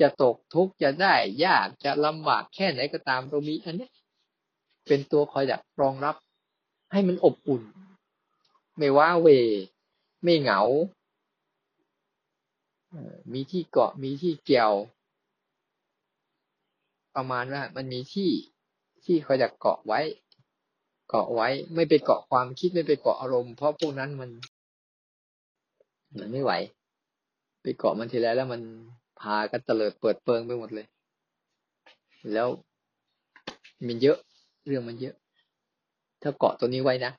Speaker 1: จะตกทุกข์จะได้ยากจะลำบากแค่ไหนก็ตามเรามีอันนี้เป็นตัวคอยดักรองรับ ให้มันอบอุ่น ไม่ว้าเว ไม่เหงา มีที่เกาะมีที่เกี่ยว ประมาณว่ามันมีที่ที่คอยดักเกาะไว้ เกาะไว้ ไม่ไปเกาะความคิดไม่ไปเกาะอารมณ์เพราะพวกนั้นมันมันไม่ไหว ไปเกาะมันทีแล้วแล้วมันพากันเตลิดเปิดเปิงไปหมดเลย แล้วมันเยอะเรื่องมันเยอะ ถ้าเกาะตัวนี้ไว้นะ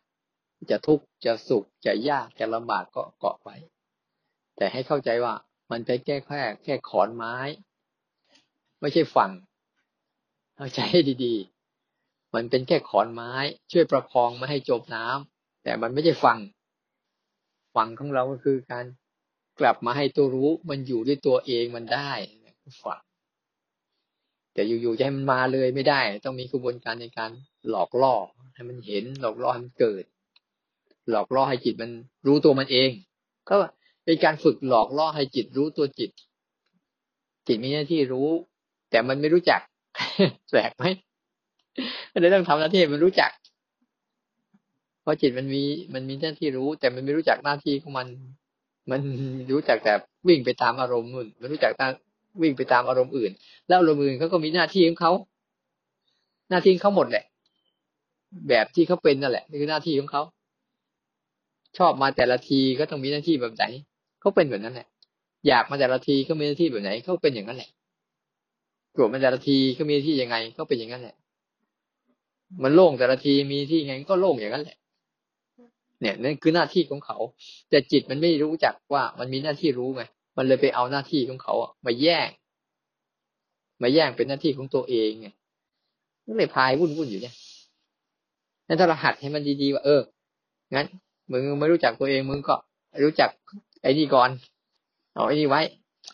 Speaker 1: จะทุกข์จะสุขจะยากจะลำบากก็เกาะไว้ แต่ให้เข้าใจว่ามันเป็นแค่แค่แค่ขอนไม้ ไม่ใช่ฝั่งเข้าใจให้ดีๆ มันเป็นแค่ขอนไม้ ช่วยประคองไม่ให้จมน้ำแต่มันไม่ใช่ฝั่งฝั่งของเราก็คือการกลับมาให้ตัวรู้มันอยู่ด้วยตัวเองมันได้ฝังแต่อยู่ๆจะให้มันมาเลยไม่ได้ ต้องมีกระบวนการในการหลอกล่อให้มันเห็น หลอกล่อให้มันเกิด หลอกล่อให้จิตมันรู้ตัวมันเอง ก็เป็นการฝึกหลอกล่อให้จิตรู้ตัวจิต จิตมีหน้าที่รู้ แต่มันไม่รู้จักแปลกไหม ก็เลยต้องทำหน้าที่มันรู้จัก เพราะจิตมันมีมันมีหน้าที่รู้ แต่มันไม่รู้จักหน้าที่ของมัน มันรู้จักแต่วิ่งไปตามอารมณ์นู่นมันรู้จักตาวิ่งไปตามอารมณ์อื่น แล้วอารมณ์อื่นเขาก็มีหน้าที่ของเขาหน้าที่เขาหมดแหละ แบบที่เขาเป็นนั่นแหละนี่คือหน้าที่ของเขาชอบมาแต่ละทีก็ต้องมีหน้าที่แบบไหนเขาเป็นแบบนั้นแหละอยากมาแต่ละทีก็มีหน้าที่แบบไหนเขาเป็นอย่างนั้นแหละโกรธมาแต่ละทีก็มีหน้าที่ยังไงก็เป็นอย่างนั้นแหละ มันโล่งแต่ละทีมีที่ไงก็โล่งอย่างนั้นแหละ เนี่ยนั่นคือหน้าที่ของเขา แต่จิตมันไม่รู้จักว่ามันมีหน้าที่รู้ไงมันเลยไปเอาหน้าที่ของเขาอะมาแย่งมาแย่งเป็นหน้าที่ของตัวเองไงก็เลยพายวุ่นวุ่นอยู่เนี่ยนั่นถ้าเราหัดให้มันดีๆว่าเอองั้นมึงไม่รู้จักตัวเองมึงก็ รู้จักไอ้นี่ก่อนเอาไอ้นี่ไว้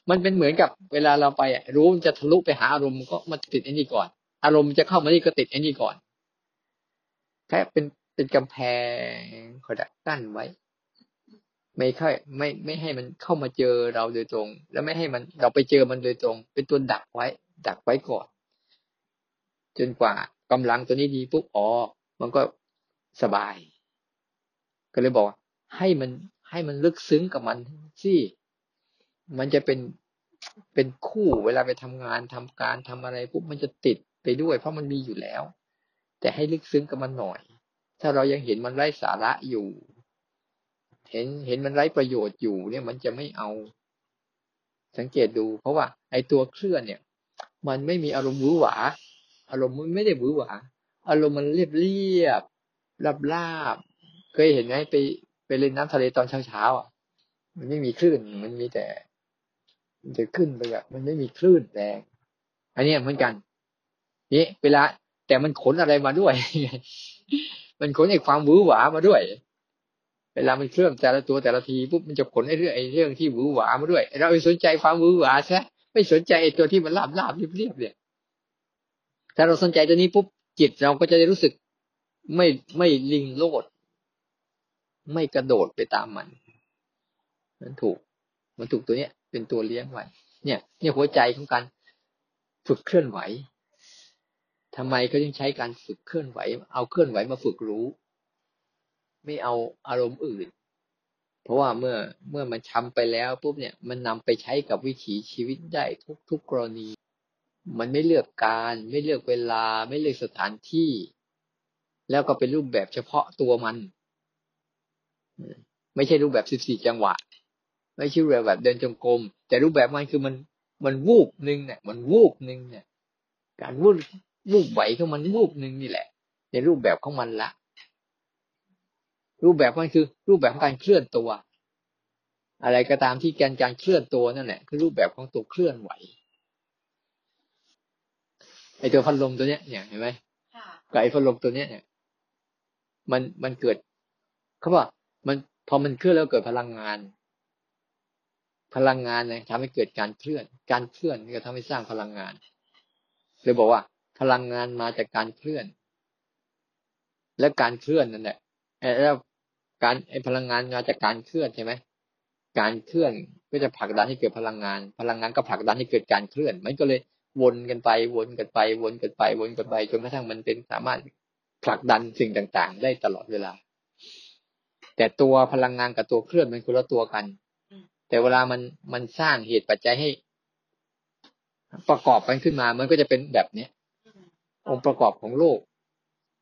Speaker 1: มันเป็นเหมือนกับเวลาเราไปรู้มันจะทะลุไปหาอารมณ์ก็มาติดไอ้นี่ก่อน อารมณ์จะเข้ามานี่ก็ติดไอ้นี่ก่อน แค่เป็นเป็นกำแพงคอยดักกั้นไว้ ไม่ค่อยไม่ไม่ให้มันเข้ามาเจอเราโดยตรง แล้วไม่ให้มันเราไปเจอมันโดยตรง เป็นตัวดักไว้ ดักไว้ก่อน จนกว่ากำลังตัวนี้ดีปุ๊บอ๋อมันก็สบาย ก็เลยบอกให้มันให้มันลึกซึ้งกับมันสิมันจะเป็นเป็นคู่เวลาไปทำงานทำการทำอะไรปุ๊บมันจะติดไปด้วย เพราะมันมีอยู่แล้ว แต่ให้ลึกซึ้งกับมันหน่อย ถ้าเรายังเห็นมันไร้สาระอยู่ เห็นเห็นมันไร้ประโยชน์อยู่เนี่ยมันจะไม่เอา สังเกตดู เพราะว่า ไอ้ตัวเคลื่อนเนี่ย มันไม่มีอารมณ์วือหวา อารมณ์มันไม่ได้วือหวา อารมณ์มันเรียบเรียบราบราบเคยเห็นไหมไปไปเล่นน้ำทะเลตอนเช้าเช้าอะ มันไม่มีคลื่น มันมีแต่ มันจะขึ้นไปแบบมันไม่มีคลื่นแรง อันนี้เหมือนกันนี่เวลา แต่มันขนอะไรมาด้วย มันขนไอ้ความวือหวามาด้วย เวลามันเคลื่อนแต่ละตัวแต่ละทีปุ๊บมันจะขนไอ้เรื่องไอ้เรื่องที่วือหวามาด้วย เราไปสนใจความวือหวาใช่ไม่สนใจไอ้ตัวที่มันลาบลาบเรียบเรียบเนี่ยถ้าเราสนใจตัวนี้ปุ๊บจิตเราก็จะได้รู้สึกไม่ไม่ลิงโลด ไม่กระโดดไปตามมันมันถูก มันถูกตัวเนี้ย เป็นตัวเลี้ยงไว้เนี่ย เนี่ยหัวใจของการฝึกเคลื่อนไหว ทำไมเขาจึงใช้การฝึกเคลื่อนไหว เอาเคลื่อนไหวมาฝึกรู้ ไม่เอาอารมณ์อื่น เพราะว่าเมื่อเมื่อมันทาไปแล้วปุ๊บเนี่ยมันนำไปใช้กับวิถีชีวิตได้ทุกทุกกรณี มันไม่เลือกการ ไม่เลือกเวลา ไม่เลือกสถานที่ แล้วก็เป็นรูปแบบเฉพาะตัวมัน ไม่ใช่รูปแบบสิบสี่จังหวะ ไม่ใช่รูปแบบแบบเดินจงกรมแต่รูปแบบมันคือมันมันวูบหนึ่งเนี่ยมันวูบหนึ่งเนี่ยการวูบ วูบไหวของมันวูบหนึ่งนี่แหละ ในรูปแบบของมันละรูปแบบมันคือ รูปแบบของการเคลื่อนตัว อะไรก็ตามที่การการเคลื่อนตัวนั่นแหละคือรูปแบบของตัวเคลื่อนไหวไอตัวพัดลมตัวเนี้ยเนี่ยเห็นไหมกับไอพัดลมตัวเนี้ยเนี่ย มันมันเกิดเขาบอกมันพอมันเคลื่อนแล้วเกิดพลังงาน พลังงานเนี่ยทำให้เกิดการเคลื่อน การเคลื่อนก็ทำให้สร้างพลังงานเลยบอกว่า พลังงานมาจากการเคลื่อน และการเคลื่อนนั่นแหละแล้วการไอพลังงานมาจากการเคลื่อนใช่ไหมการเคลื่อนก็จะผลักดันให้เกิดพลังงาน พลังงานก็ผลักดันให้เกิดการเคลื่อน มันก็เลยวนกันไปวนกันไป วนกันไป วนกันไปจนกระทั่งมันเป็นสามารถผลักดันสิ่งต่างๆ ได้ตลอดเวลา แต่ตัวพลังงานกับตัวเคลื่อนมันคนละตัวกัน แต่เวลามันมันสร้างเหตุปัจจัยให้ ประกอบกันขึ้นมา มันก็จะเป็นแบบเนี้ย องค์ประกอบของโลก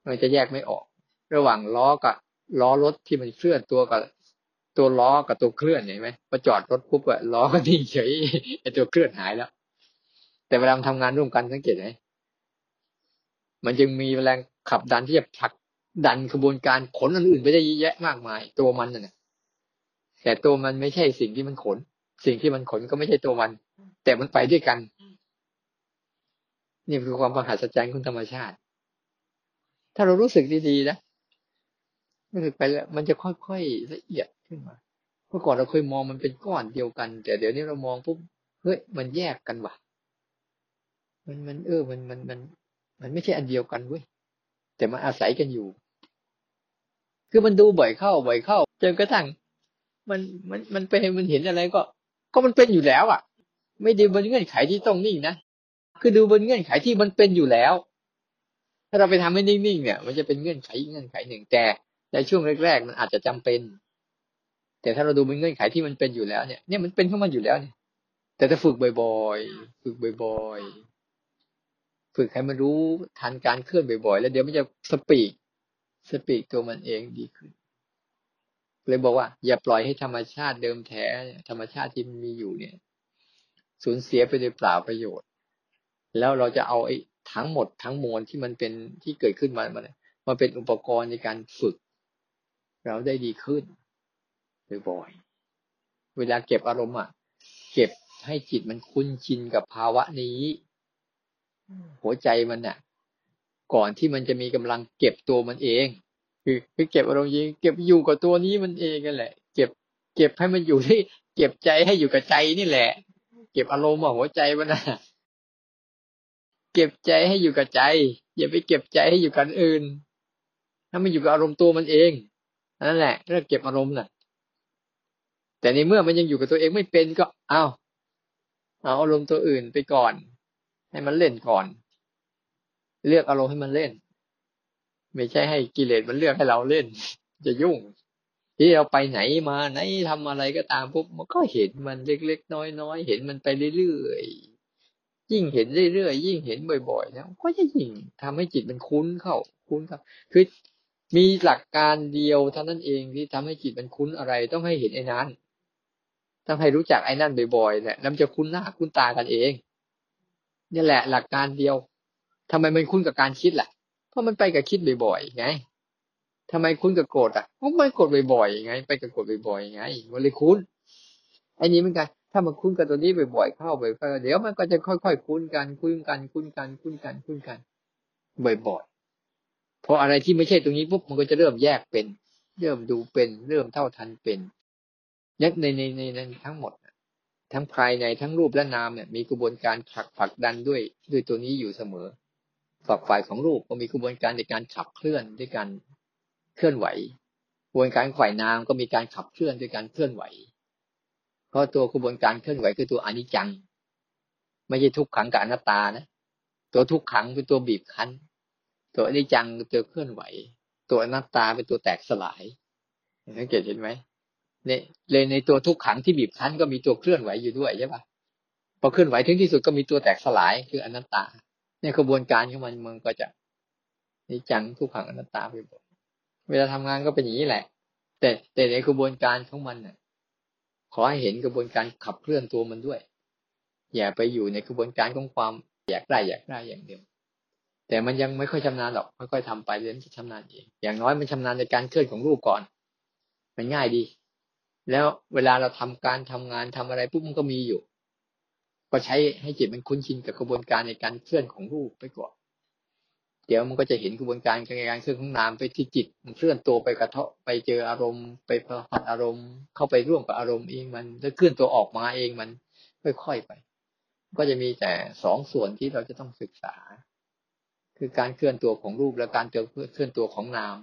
Speaker 1: มันจะแยกไม่ออก ระหว่างล้อกับล้อรถที่มันเคลื่อนตัวกับตัวล้อกับตัวเคลื่อนเห็นไหมพอจอดรถปุ๊บอะล้อก็นิ่งเฉยไอตัวเคลื่อนหายแล้ว แต่เวลาทำงานร่วมกันสังเกตไหมมันจึงมีแรงขับดันที่จะผลักดันกระบวนการขนอันอื่นไปได้เยอะแยะมากมาย ตัวมันน่ะแต่ตัวมันไม่ใช่สิ่งที่มันขน สิ่งที่มันขนก็ไม่ใช่ตัวมัน แต่มันไปด้วยกัน นี่คือความประหัศจรรย์ของธรรมชาติ ถ้าเรารู้สึกดีๆนะรู้สึกไปแล้วมันจะค่อยๆละเอียดขึ้นมาเมื่อก่อนเราเคยมองมันเป็นก้อนเดียวกัน แต่เดี๋ยวนี้เรามองปุ๊บเฮ้ยมันแยกกันว่ะ มันมันเออ มันมันมัน มันไม่ใช่อันเดียวกันเว้ยแต่มันอาศัยกันอยู่ คือมันดูบ่อยเข้าบ่อยเข้าจนกระทั่งมันมันมันไปมันเห็นอะไรก็ ก็มันเป็นอยู่แล้ว อะ ไม่ดูบนเงื่อนไขที่ต้องนิ่งนะ คือดูบนเงื่อนไขที่มันเป็นอยู่แล้ว ถ้าเราไปทำให้นิ่งๆเนี่ย มันจะเป็นเงื่อนไขเงื่อนไขหนึ่งแต่ในช่วงแรกๆมันอาจจะจำเป็น แต่ถ้าเราดูเป็นเงื่อนไขที่มันเป็นอยู่แล้วเนี่ยเนี่ยมันเป็นของมันอยู่แล้วเนี่ย แต่ถ้าฝึกบ่อยๆฝึกบ่อยๆฝึกให้มันรู้ทันการเคลื่อนบ่อยๆ แล้วเดี๋ยวมันจะสปีกสปีกตัวมันเองดีขึ้นเลยบอกว่า อย่าปล่อยให้ธรรมชาติเดิมแท้ธรรมชาติที่มันมีอยู่เนี่ย สูญเสียไปโดยเปล่าประโยชน์ แล้วเราจะเอาไอ้ทั้งหมดทั้งมวลที่มันเป็นที่เกิดขึ้นมามันมาเป็นอุปกรณ์ในการฝึก เราได้ดีขึ้นบ่อยๆเวลาเก็บอารมณ์อะ เก็บให้จิตมันคุ้นชินกับภาวะนี้ หัวใจมันน่ะก่อนที่มันจะมีกำลังเก็บตัวมันเอง คือคือเก็บอารมณ์ยิงเก็บอยู่กับตัวนี้มันเองกันแหละ เก็บ เก็บให้มันอยู่ที่ เก็บใจให้อยู่กับใจนี่แหละ เก็บอารมณ์อะหัวใจมันน่ะ เก็บใจให้อยู่กับใจ อย่าไปเก็บใจให้อยู่กันอื่น ถ้ามันอยู่กับอารมณ์ตัวมันเองนั่นแหละเรื่องเก็บอารมณ์น่ะ แต่ในเมื่อมันยังอยู่กับตัวเองไม่เป็นก็เอาเอาอารมณ์ตัวอื่นไปก่อน ให้มันเล่นก่อน เลือกอารมณ์ให้มันเล่น ไม่ใช่ให้กิเลสมันเลือกให้เราเล่น จะยุ่ง ที่เราไปไหนมาไหนทำอะไรก็ตามปุ๊บมันก็เห็นมันเล็กๆน้อยๆเห็นมันไปเรื่อยๆ ยิ่งเห็นเรื่อยๆยิ่งเห็นบ่อยๆนะก็จะยิ่งทำให้จิตมันคุ้นเข้า คุ้นเข้าคือมีหลักการเดียวเท่านั้นเองที่ทำให้จิตมันคุ้นอะไร ต้องให้เห็นไอ้นั้นต้องให้รู้จักไอ้นั่นบ่อยๆแหละแล้วจะคุ้นหน้าคุ้นตากันเองนี่แหละ หลักการเดียวทำไมมันคุ้นกับการคิดล่ะ เพราะมันไปกับคิดบ่อยๆไงทำไมคุ้นกับโกรธอะเพราะมันโกรธบ่อยๆไง ไปกับโกรธบ่อยๆไงมันเลยคุ้นไอ้นี้เหมือนกัน ถ้ามันคุ้นกับตัวนี้บ่อยๆเข้าไปเดี๋ยวมันก็จะค่อยๆคุ้นกัน คุ้นกัน คุ้นกัน คุ้นกัน คุ้นกัน บ่อยๆพออะไรที่ไม่ใช่ตรงนี้ปุ๊บมันก็จะเริ่มแยกเป็น เริ่มดูเป็น เริ่มเท่าทันเป็นยักในในในในทั้งหมดทั้งภายในทั้งรูปและนามเนี่ยมีกระบวนการผลักผลักดันด้วยด้วยตัวนี้อยู่เสมอฝักฝ่ายของรูปก็มีกระบวนการในการขับเคลื่อนด้วยการเคลื่อนไหวกระบวนการฝ่ายนามก็มีการขับเคลื่อนด้วยการเคลื่อนไหว เพราะตัวกระบวนการเคลื่อนไหวคือตัวอนิจจัง ไม่ใช่ทุกขังกับอนัตตานะตัวทุกขังเป็นตัวบีบคั้น ตัวอนิจจังตัวเคลื่อนไหว ตัวอนัตตาเป็นตัวแตกสลายสังเกตเห็นไหมเนี่ยเลยในตัวทุกขังที่บีบคั้นก็มีตัวเคลื่อนไหวอยู่ด้วยใช่ปะพอเคลื่อนไหวถึงที่สุดก็มีตัวแตกสลายคืออนัตตาในกระบวนการของมันมันก็จะนิจังทุกขังอนัตตาไปหมดเวลาทำงานก็เป็นอย่างนี้แหละ แต่แต่ในกระบวนการของมันน่ะ ขอให้เห็นกระบวนการขับเคลื่อนตัวมันด้วย อย่าไปอยู่ในกระบวนการของความอยากได้อยากได้อย่างเดียว แต่มันยังไม่ค่อยชำนาญหรอกค่อยๆทำไปเรื่อยๆจะชำนาญเองอย่างน้อยมันชำนาญในการเคลื่อนของรูปก่อน มันง่ายดี แล้วเวลาเราทำการทำงานทำอะไรปุ๊บมันก็มีอยู่ ก็ใช้ให้จิตมันคุ้นชินกับกระบวนการในการเคลื่อนของรูปไปก่อน เดี๋ยวมันก็จะเห็นกระบวนการการเคลื่อนของนามไปที่จิตมันเคลื่อนตัวไปกระทบไปเจออารมณ์ ไปพผัดอารมณ์ เข้าไปร่วมกับอารมณ์เองมันแล้วเคลื่อนตัวออกมาเองมันค่อยๆไป ก็จะมีแต่สองส่วนที่เราจะต้องศึกษา คือการเคลื่อนตัวของรูปและการเคลื่อนตัวของนาม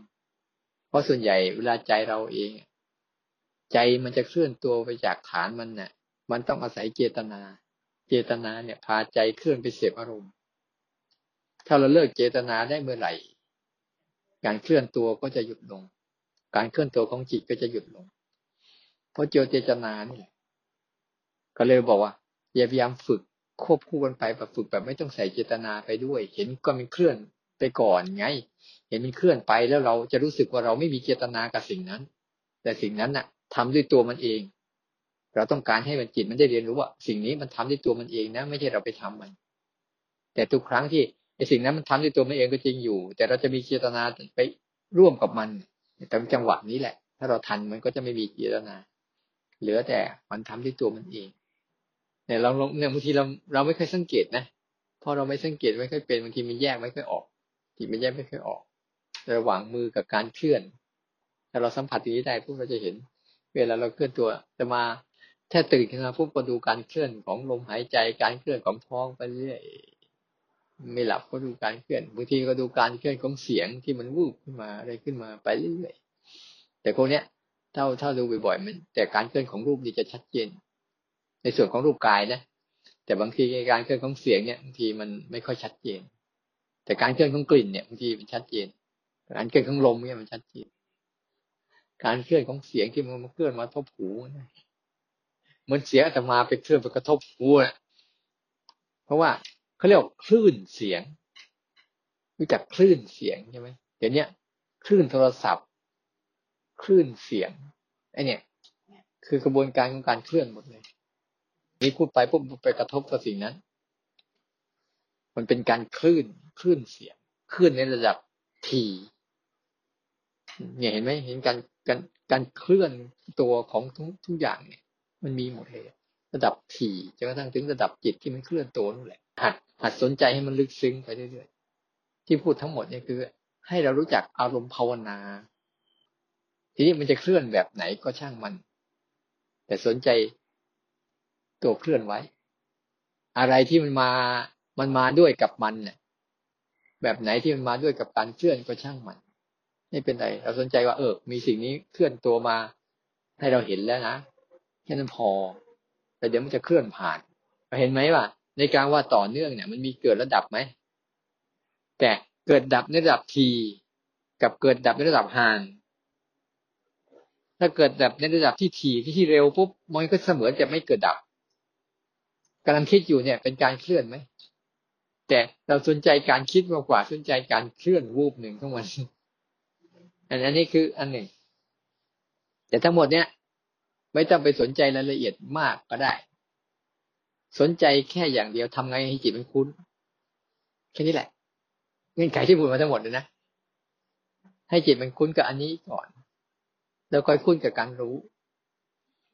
Speaker 1: เพราะส่วนใหญ่เวลาใจเราเอง ใจมันจะเคลื่อนตัวไปจากฐานมันเนี่ยมันต้องอาศัยเจตนา เจตนาเนี่ยพาใจเคลื่อนไปเสพอารมณ์ ถ้าเราเลิกเจตนาได้เมื่อไหร่ การเคลื่อนตัวก็จะหยุดลง การเคลื่อนตัวของจิตก็จะหยุดลง เพราะเจอเจตนานี่ก็เลยบอกว่าอย่าพยายามฝึกควบคู่กันไปแบบฝึกแบบไม่ต้องใส่เจตนาไปด้วย เห็นก็มันเคลื่อนไปก่อนไง เห็นมันเคลื่อนไปแล้วเราจะรู้สึกว่าเราไม่มีเจตนากับสิ่งนั้น แต่สิ่งนั้นน่ะทำด้วยตัวมันเอง เราต้องการให้มันจิตมันได้เรียนรู้ว่า สิ่งนี้มันทำด้วยตัวมันเองนะ ไม่ใช่เราไปทำมัน แต่ทุกครั้งที่ ไอ้สิ่งนั้นมันทำด้วยตัวมันเองก็จริงอยู่ แต่เราจะมีเจตนาไปร่วมกับมันแต่จังหวะนี้แหละ ถ้าเราทันมันก็จะไม่มีเจตนา เหลือแต่มันทำด้วยตัวมันเองเนี่ยเราเนี่ยบางทีเราเราไม่เคยสังเกตนะพอเราไม่สังเกตไม่ค่อยเป็นบางทีมันแยกไม่ค่อยออกจิตมันแยกไม่ค่อยออก ระหว่างมือกับการเคลื่อนถ้าเราสัมผัสตรงนี้ได้พวกเราจะเห็น เวลาเราเคลื่อนตัวจะมาแค่ตื่นขึ้นมาพวกก็ดูการเคลื่อนของลมหายใจการเคลื่อนของท้องไปเรื่อย ไม่หลับก็ดูการเคลื่อนบางทีก็ดูการเคลื่อนของเสียงที่มันวูบขึ้นมาอะไรขึ้นมาไปเรื่อยๆแต่พวกเนี้ยเท่าเท่าดูบ่อยๆมันแต่การเคลื่อนของรูปนี่จะชัดเจน ในส่วนของรูปกายนะแต่บางทีการเคลื่อนของเสียงเนี่ยบางทีมันไม่ค่อยชัดเจน แต่การเคลื่อนของกลิ่นเนี่ยบางทีมันชัดเจน การเคลื่อนของลมเนี่ยมันชัดเจน การเคลื่อนของเสียงที่มันเคลื่อนมาทบหูนะเหมือนเสียงอาตมาไปเคลื่อนไปกระทบหูนะเพราะว่า เขาเรียกคลื่นเสียง รู้จักคลื่นเสียงใช่ไหมเดี๋ยวนี้คลื่นโทรศัพท์ คลื่นเสียงไอเนี่ยคือกระบวนการของการเคลื่อนหมดเลย นี่พูดไปปุ๊บไปกระทบกับสิ่งนั้น มันเป็นการคลื่นคลื่นเสียงคลื่นในระดับทีเนี่ยเห็นไหมเห็นการการการเคลื่อนตัวของทุกทุกอย่างเนี่ย มันมีหมดเลย ระดับถี่จนกระทั่งถึงระดับจิตที่มันเคลื่อนตัวนั่นแหละ หัดหัดสนใจให้มันลึกซึ้งไปเรื่อยๆ ที่พูดทั้งหมดเนี่ยคือ ให้เรารู้จักอารมณ์ภาวนา ทีนี้มันจะเคลื่อนแบบไหนก็ช่างมัน แต่สนใจตัวเคลื่อนไว้ อะไรที่มันมา มันมาด้วยกับมันเนี่ยแบบไหนที่มันมาด้วยกับการเคลื่อนก็ช่างมัน ไม่เป็นไร เราสนใจว่าเออ มีสิ่งนี้เคลื่อนตัวมา ให้เราเห็นแล้วนะ แค่นั้นพอ แต่เดี๋ยวมันจะเคลื่อนผ่านเห็นไหมว่า ในการว่าต่อเนื่องเนี่ย มันมีเกิดระดับไหมแต่เกิดดับในระดับทีกับเกิดดับในระดับห่าง ถ้าเกิดดับในระดับที่ทีที่เร็วปุ๊บมันก็เสมือนจะไม่เกิดดับกำลังคิดอยู่เนี่ย เป็นการเคลื่อนไหมแต่เราสนใจการคิดมากกว่าสนใจการเคลื่อนวูบหนึ่งทั้งวันอันนี้คืออันหนึ่งแต่ทั้งหมดเนี่ย ไม่ต้องไปสนใจรายละเอียดมากก็ได้ สนใจแค่อย่างเดียวทำไงให้จิตมันคุ้น แค่นี้แหละ เงื่อนไขที่พูดมาทั้งหมดเลยนะ ให้จิตมันคุ้นกับอันนี้ก่อน แล้วค่อยคุ้นกับการรู้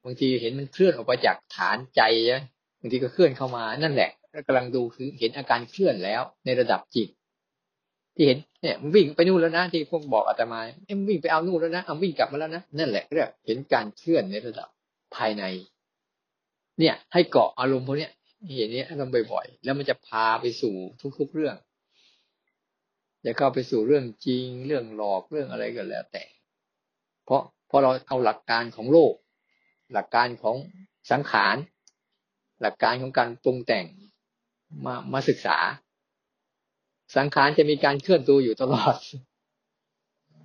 Speaker 1: บางทีเห็นมันเคลื่อนออกมาจากฐานใจนะบางทีก็เคลื่อนเข้ามา นั่นแหละกำลังดูคือเห็นอาการเคลื่อนแล้วในระดับจิต ที่เห็นเนี่ยมันวิ่งไปนู่นแล้วนะที่พวกบอกอาตมาเอ็มวิ่งไปเอานู่นแล้วนะเอาวิ่งกลับมาแล้วนะนั่นแหละเรียกเห็นการเคลื่อนในระดับภายใน เนี่ย ให้เกาะอารมณ์พวกนี้เห็นนี้อารมณ์บ่อยๆ แล้วมันจะพาไปสู่ทุก ๆเรื่องจะเข้าไปสู่เรื่องจริง เรื่องหลอกเรื่องอะไรก็แล้ว แต่ เพราะพอเราเอาหลักการของโลก หลักการของสังขาร หลักการของการปรุงแต่งมามาศึกษา สังขารจะมีการเคลื่อนตัวอยู่ตลอด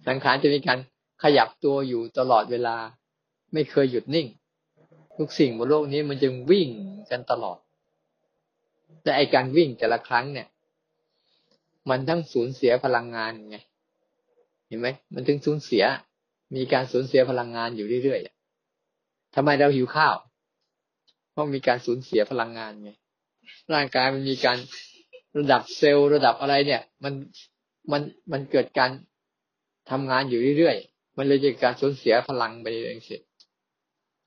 Speaker 1: สังขารจะมีการขยับตัวอยู่ตลอดเวลา ไม่เคยหยุดนิ่ง ทุกสิ่งบนโลกนี้มันจึงวิ่งกันตลอด แต่ไอการวิ่งแต่ละครั้งเนี่ย มันทั้งสูญเสียพลังงานไง เห็นไหม มันถึงสูญเสีย มีการสูญเสียพลังงานอยู่เรื่อยๆทำไมเราหิวข้าว เพราะมีการสูญเสียพลังงานไง ร่างกายมันมีการ ระดับเซลล์ระดับอะไรเนี่ย มันมันมันเกิดการทำงานอยู่เรื่อยๆ มันเลยจะการสูญเสียพลังไปเองสิ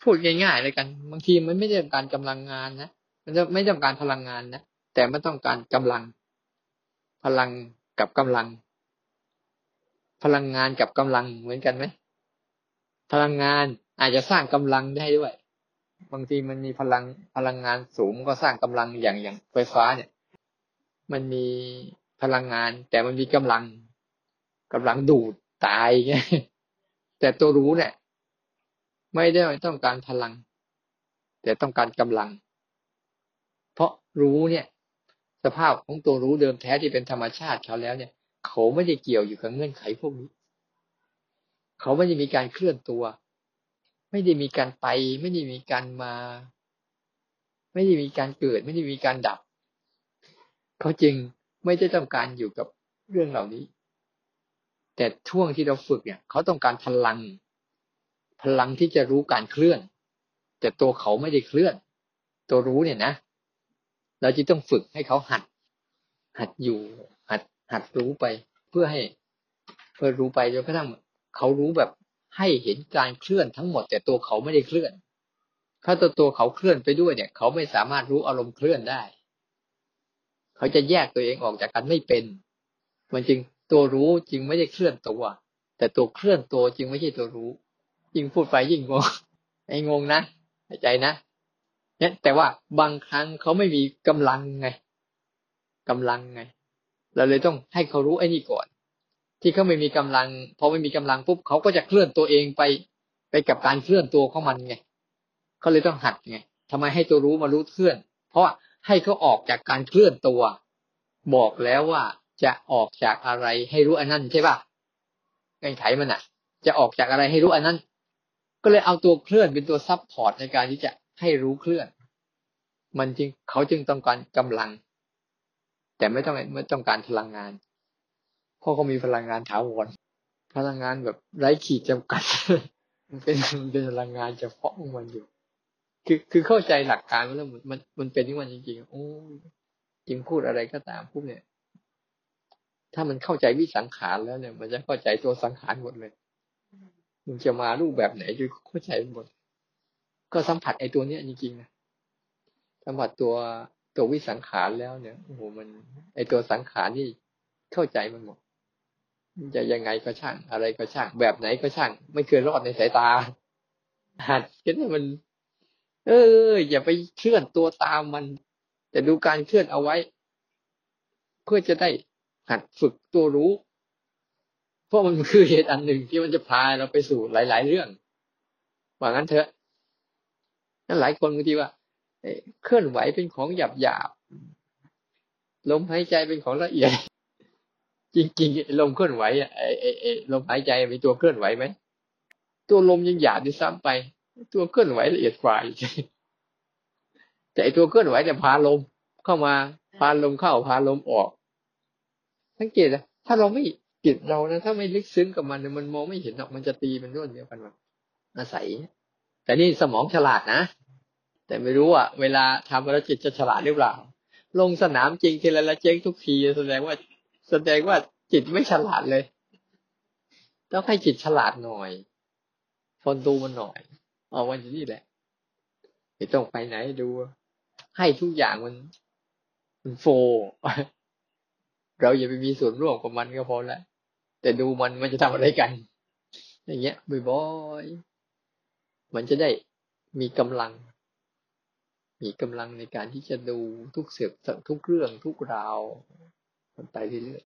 Speaker 1: พูดง่ายๆเลยกัน บางทีมันไม่ได้ต้องการกำลังงานนะมันจะไม่ต้องการพลังงานนะแต่มันต้องการกำลัง พลังกับกำลัง พลังงานกับกำลังเหมือนกันไหมพลังงานอาจจะสร้างกำลังได้ด้วย บางทีมันมีพลังพลังงานสูงก็สร้างกำลังอย่างอย่างไฟฟ้าเนี่ย มันมีพลังงาน แต่มันมีกำลังกำลังดูดตายไงแต่ตัวรู้เนี่ยไม่ได้ต้องการพลัง แต่ต้องการกำลัง เพราะรู้เนี่ย สภาพของตัวรู้เดิมแท้ที่เป็นธรรมชาติเขาแล้วเนี่ย เขาไม่ได้เกี่ยวอยู่กับเงื่อนไขพวกนี้ เขาไม่ได้มีการเคลื่อนตัว ไม่ได้มีการไป ไม่ได้มีการมา ไม่ได้มีการเกิด ไม่ได้มีการดับ เขาจึงไม่ได้ต้องการอยู่กับเรื่องเหล่านี้ แต่ช่วงที่เราฝึกเนี่ย เขาต้องการพลัง พลังที่จะรู้การเคลื่อน แต่ตัวเขาไม่ได้เคลื่อน ตัวรู้เนี่ยนะ เราจะต้องฝึกให้เขาหัด หัดอยู่ หัด หัดรู้ไป เพื่อให้ เพื่อรู้ไปจนกระทั่งเขารู้แบบให้เห็นการเคลื่อนทั้งหมด แต่ตัวเขาไม่ได้เคลื่อน ถ้าตัวตัวเขาเคลื่อนไปด้วยเนี่ย เขาไม่สามารถรู้อารมณ์เคลื่อนได้ เขาจะแยกตัวเองออกจากกันไม่เป็น มันจึงตัวรู้จึงไม่ได้เคลื่อนตัว แต่ตัวเคลื่อนตัวจึงไม่ใช่ตัวรู้ ยิ่งพูดไปยิ่งงงไอ้งงนะใจนะเนี่ยแต่ว่าบางครั้งเขาไม่มีกำลังไงกำลังไง เราเลยต้องให้เขารู้ไอ้นี่ก่อน ที่เขาไม่มีกำลังพอไม่มีกำลังปุ๊บเขาก็จะเคลื่อนตัวเองไปไปกับการเคลื่อนตัวของมันไงเขาเลยต้องหัดไงทำไมให้ตัวรู้มารู้เคลื่อน เพราะ ให้เขาออกจากการเคลื่อนตัว บอกแล้วว่าจะออกจากอะไรให้รู้อันนั้นใช่ป่ะเงื่อนไขมันอะ จะออกจากอะไรให้รู้อันนั้น ก็เลยเอาตัวเคลื่อนเป็นตัว support ในการที่จะให้รู้เคลื่อน มันจึงเขาจึงต้องการกำลัง แต่ไม่ต้องไม่ต้องการพลังงาน เพราะเขามีพลังงานถาวรพลังงานแบบไร้ขีดจำกัด เป็นเป็นพลังงานเฉพาะของมันอยู่ คือคือเข้าใจหลักการแล้วมันมันมันเป็นที่มันจริงๆโอ้จริงพูดอะไรก็ตามพูดเนี่ย ถ้ามันเข้าใจวิสังขารแล้วเนี่ย มันจะเข้าใจตัวสังขารหมดเลยมันจะมารูปแบบไหนจะเข้าใจหมด ก็สัมผัสไอ้ตัวเนี้ยจริงๆนะสัมผัสตัวตัววิสังขารแล้วเนี่ยโอ้โหมัน ไอ้ตัวสังขารนี่เข้าใจมันหมดจะยังไงก็ช่าง อะไรก็ช่าง แบบไหนก็ช่าง ไม่เคยรอดในสายตาหัดกันมัน เออ อย่าไปเคลื่อนตัวตามมัน แต่ดูการเคลื่อนเอาไว้ เพื่อจะได้หัดฝึกตัวรู้ เพราะมันคือเหตุอันหนึ่งที่มันจะพาเราไปสู่หลาย ๆ เรื่องว่างั้นเถอะนั่นหลายคนบางทีว่าเคลื่อนไหวเป็นของหยาบหยาบลมหายใจเป็นของละเอียด จริงๆลมเคลื่อนไหวอะไอไอลมหายใจมีตัวเคลื่อนไหวไหมตัวลมยังหยาบด้วยซ้ำไป ตัวเคลื่อนไหวละเอียดกว่าอีกแต่ตัวเคลื่อนไหวจะพาลมเข้ามาพาลมเข้าพาลมออก สังเกตนะถ้าเราไม่จิตเรานะถ้าไม่ลึกซึ้งกับมันมันมองไม่เห็นหรอกมันจะตีมันร่วนเดียวกันมาอาศัย แต่นี่สมองฉลาดนะแต่ไม่รู้ว่าเวลาทำแล้วจิตจะฉลาดหรือเปล่า ลงสนามจริงทีละละเจ๊งทุกทีแสดงว่า แสดงว่าจิตไม่ฉลาดเลย ต้องให้จิตฉลาดหน่อยทนดูมันหน่อย เอาวันนี้แหละไม่ต้องไปไหนดู ให้ทุกอย่างมันมันโฟ เราอย่าไปมีส่วนร่วมกับมันก็พอแล้วแต่ดูมันมันจะทำอะไรกัน อย่างเงี้ยบ่อยๆมันจะได้มีกำลัง มีกำลังในการที่จะดูทุกเสือกทุกเรื่องทุกราวมันไปเรื่อย